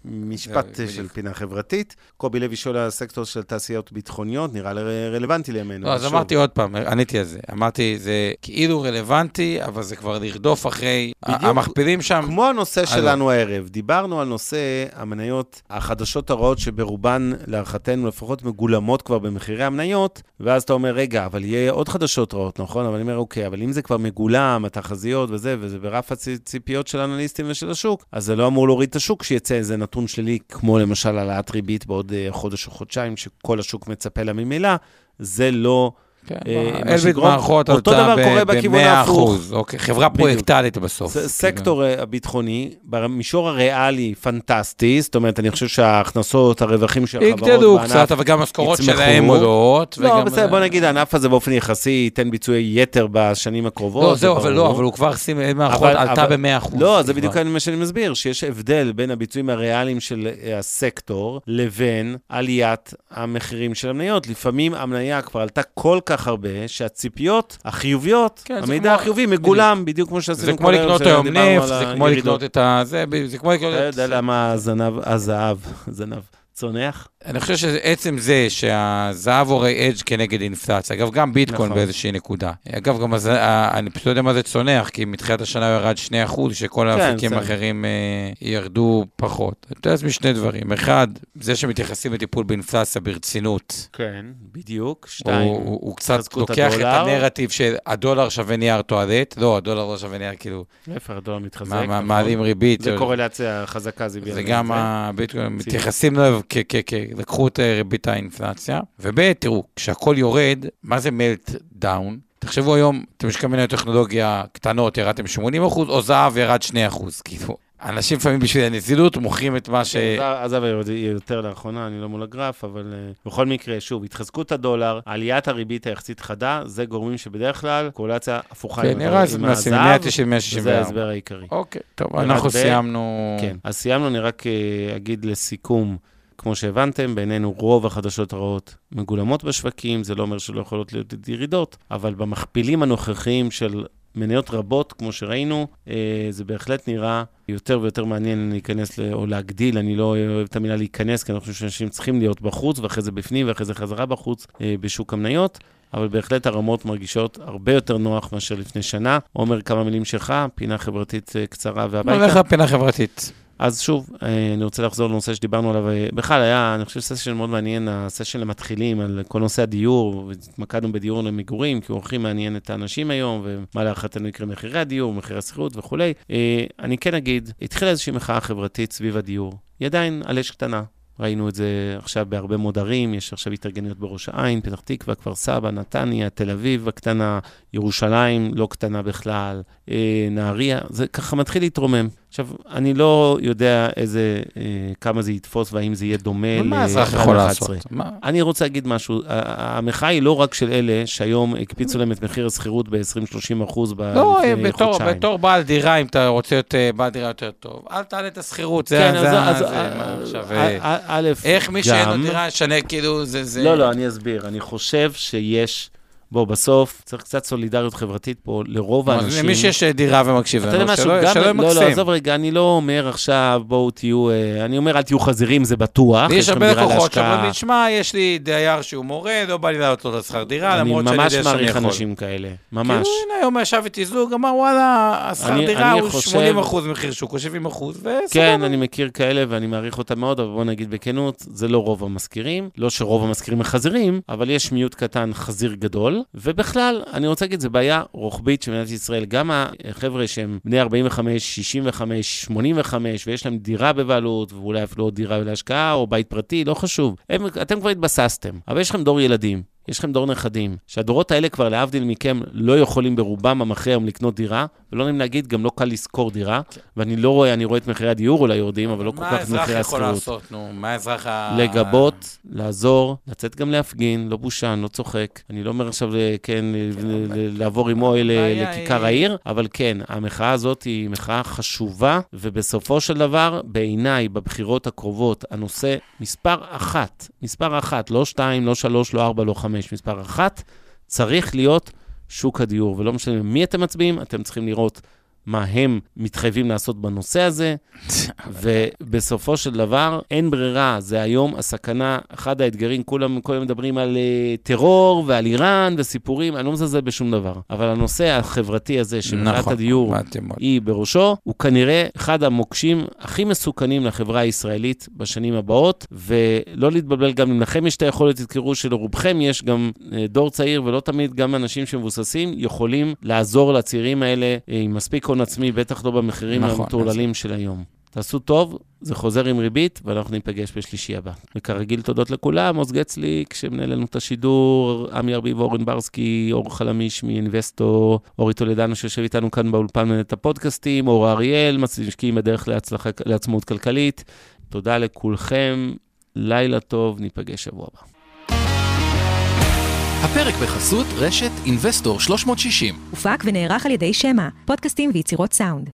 משפט של פינה חברתית. קובי לוי שואל על הסקטור של תעשיות ביטחוניות, נראה לי רלוונטי לימינו. לא, אז אמרתי עוד פעם, עניתי על זה. אמרתי, זה כאילו רלוונטי, אבל זה כבר לרדוף אחרי המכפילים שם. כמו הנושא שלנו הערב, דיברנו על נושא המניות החדשות הרעות, שברובן, להערכתנו לפחות, מגולמות כבר במחירי המניות, ואז אתה אומר, רגע, אבל יהיה עוד חדשות רעות, נכון? אבל אני אומר, אוקיי, אבל אם זה כבר מגולם, התחזיות וזה, וזה ברף הציפיות של האנליסטים ושל השוק, אז זה לא אמור להוריד את השוק שיצא איזה נתון שלילי, כמו למשל העלאת ריבית בעוד uh, חודש או חודשיים, שכל השוק מצפה לה ממילא, זה לא... כן, אה, אלביט מערכות אותו דבר קורה בכיוון ההפוך. אוקיי, חברה פרויקטלית בסוף. סקטור כאילו. הביטחוני, במישור הריאלי, פנטסטי, זאת אומרת, אני חושב שההכנסות, הרווחים של החברות בענף יגדלו קצת, אבל גם המשכורות שלהם עולות. לא, בסדר, בוא נגיד, הענף הזה באופן יחסי ייתן ביצועי יתר בשנים הקרובות. לא, זהו, אבל לא, אבל הוא כבר, מערכות עלתה ב-100%. לא, זה בדיוק מה שאני מסביר, שיש הבדל בין הביצועים הריאליים של הסקטור לבין עליית המחירים של המניות. לפעמים המניה כבר עלתה כל כך הרבה, שהציפיות החיוביות, כן, המידע כמו... החיובי מגולם, בדיוק כמו שעשינו זה כמו לקנות היום נפט, זה כמו לקנות את ה... זה, זה כמו לקנות... אתה יודע למה הזנב, הזהב, זנב. צונח? אני חושב שעצם זה שהזהב הורי אדג' כנגד אינפלציה, אגב, גם ביטקוין נכון. באיזושהי נקודה. אגב, גם הזה, אני פשוט לא יודע מה זה צונח, כי מתחילת השנה הוא ירד 2%, שכל כן, האפיקים האחרים אה, ירדו פחות. אני מתאר לעצמי שני דברים. אחד, זה שמתייחסים לטיפול באינפלציה ברצינות. כן, בדיוק. שתיים, הוא, הוא, הוא קצת לוקח הדולר. את הנרטיב שהדולר שווה נייר טואלט. לא, הדולר לא שווה נייר, כאילו... איפה הדולר מתחזק? מה, נכון. מעלים ריבית. זה קורלציה חזקה, זה זה גם הביטקוין, מתייחסים אליו לקחו את אה, ריבית האינפלציה. וב', תראו, כשהכול יורד, מה זה meltdown? תחשבו היום, אתם משקיעים מניות טכנולוגיה קטנות, ירדתם 80 אחוז, או זהב ירד 2 אחוז. כאילו, אנשים לפעמים בשביל הנזילות מוכרים את מה ש... עזב יותר לאחרונה, אני לא מול הגרף, אבל uh, בכל מקרה, שוב, התחזקות הדולר, עליית הריבית היחסית חדה, זה גורמים שבדרך כלל קורלציה הפוכה כן, נראה עם הזהב, 190, 164. זה ההסבר העיקרי. אוקיי, טוב, אנחנו סיימנו... כן, אז סיימנו, אני רק uh, אגיד לסיכום. כמו שהבנתם, בעינינו רוב החדשות הרעות מגולמות בשווקים, זה לא אומר שלא יכולות להיות ירידות, אבל במכפילים הנוכחיים של מניות רבות, כמו שראינו, אה, זה בהחלט נראה יותר ויותר מעניין להיכנס או להגדיל, אני לא אוהב את המילה להיכנס, כי אני חושב שאנשים צריכים להיות בחוץ, ואחרי זה בפנים, ואחרי זה חזרה בחוץ אה, בשוק המניות. אבל בהחלט הרמות מרגישות הרבה יותר נוח מאשר לפני שנה. עומר, כמה מילים שלך, פינה חברתית אה, קצרה והביתה. הולך לפינה חברתית. אז שוב, אה, אני רוצה לחזור לנושא שדיברנו עליו. אה, בכלל, היה, אני חושב, סשן מאוד מעניין, הסשן למתחילים, על כל נושא הדיור, והתמקדנו בדיור למגורים, כי הוא הכי מעניין את האנשים היום, ומה להערכתנו יקרה מחירי הדיור, מחירי השכירות וכולי. אה, אני כן אגיד, התחילה איזושהי מחאה חברתית סביב הדיור. היא עדיין על אש קטנה. ראינו את זה עכשיו בהרבה מאוד ערים, יש עכשיו התארגנויות בראש העין, פתח תקווה, כפר סבא, נתניה, תל אביב הקטנה, ירושלים לא קטנה בכלל, נהריה, זה ככה מתחיל להתרומם. עכשיו, אני לא יודע איזה, אה, כמה זה יתפוס והאם זה יהיה דומה מה האזרח יכול לעשות? ל-2011. מה? אני רוצה להגיד משהו, המחאה היא לא רק של אלה שהיום הקפיצו להם את מחיר השכירות ב-20-30 אחוז לא, לפני בתור, חודשיים. בתור בעל דירה, אם אתה רוצה להיות בעל דירה יותר טוב, אל תעלה את השכירות, זה כן, זה- אז- זה- אז- מה עכשיו... אה, אה, א', איך מי שאין לו דירה ישנה, כאילו. זה- לא, לא, אני אסביר. אני חושב שיש... בוא, בסוף צריך קצת סולידריות חברתית פה לרוב האנשים. למי שיש דירה ומקשיב לנו, שלא גם, שלא לא, לא, ימקסם. עזוב רגע, אני לא אומר עכשיו, בואו תהיו, אה, אני אומר, אל תהיו חזירים, זה בטוח. יש הרבה לקוחות. שאומרים לי, שמע, יש לי דייר שהוא מורד, לא בא לי לעלות לו את השכר דירה, אני למרות שאני ממש יודע שאני מעריך יכול. אנשים כאלה, ממש. כאילו, הנה, היום ישב איתי זוג, אמר, וואלה, השכר אני- דירה אני הוא חושב- 80 אחוז מחיר שוק, או 70 אחוז, וסבבה. כן, אני מכיר כאלה ואני מעריך אותם מאוד, אבל בוא נגיד בכנות, זה לא רוב המשכירים. לא שרוב המשכירים הם חזירים, אבל יש מיעוט קטן חזיר גדול. ובכלל, אני רוצה להגיד, זו בעיה רוחבית של מדינת ישראל. גם החבר'ה שהם בני 45, 65, 85, ויש להם דירה בבעלות, ואולי אפילו דירה להשקעה, או בית פרטי, לא חשוב. הם, אתם כבר התבססתם, אבל יש לכם דור ילדים. יש לכם דור נכדים, שהדורות האלה כבר, להבדיל מכם, לא יכולים ברובם המכריע היום לקנות דירה, ולא נעים להגיד, גם לא קל לשכור דירה, ואני לא רואה, אני רואה את מחירי הדיור אולי יורדים, אבל לא כל כך את מה מחירי האזרח יכול השכירות. לעשות, נו? מה האזרח ה... לגבות, לעזור, לצאת גם להפגין, לא בושה, אני לא צוחק. אני לא אומר עכשיו, אה, כן, ל- ל- לעבור עם אוהל אה, לכיכר היא- העיר, אבל כן, המחאה הזאת היא מחאה חשובה, ובסופו של דבר, בעיניי, בבחירות הקרובות, הנושא מספר אחת, מספר אחת, לא שתיים, לא שלוש, לא ארבע, לא חמש, מספר אחת, צריך להיות שוק הדיור. ולא משנה מי אתם מצביעים, אתם צריכים לראות מה הם מתחייבים לעשות בנושא הזה, ובסופו של דבר, אין ברירה, זה היום הסכנה, אחד האתגרים, כולם כולם מדברים על uh, טרור ועל איראן וסיפורים, אני לא מזלזל בשום דבר. אבל הנושא החברתי הזה, שמחאת נכון, הדיור. היא בראשו, הוא כנראה אחד המוקשים הכי מסוכנים לחברה הישראלית בשנים הבאות, ולא להתבלבל, גם אם לכם יש את היכולת, תזכרו שלרובכם יש גם אה, דור צעיר, ולא תמיד גם אנשים שמבוססים יכולים לעזור לצעירים האלה אה, עם מספיק הון עצמי, בטח לא במחירים נכון, המטורללים של היום. תעשו טוב, זה חוזר עם ריבית, ואנחנו ניפגש בשלישי הבא. וכרגיל, תודות לכולם, עוז גצליק, שמנהל לנו את השידור, עמי ארביב, אורן ברסקי, אור חלמיש מאינבסטו, אורי טולדנו שיושב איתנו כאן באולפן מנהל את הפודקאסטים, אור אריאל, משקיעים בדרך להצלחה, לעצמאות כלכלית. תודה לכולכם, לילה טוב, ניפגש שבוע הבא. הפרק בחסות רשת אינבסטור 360. הופק ונערך על ידי שמע, פודקאסטים ויצירות סאונד.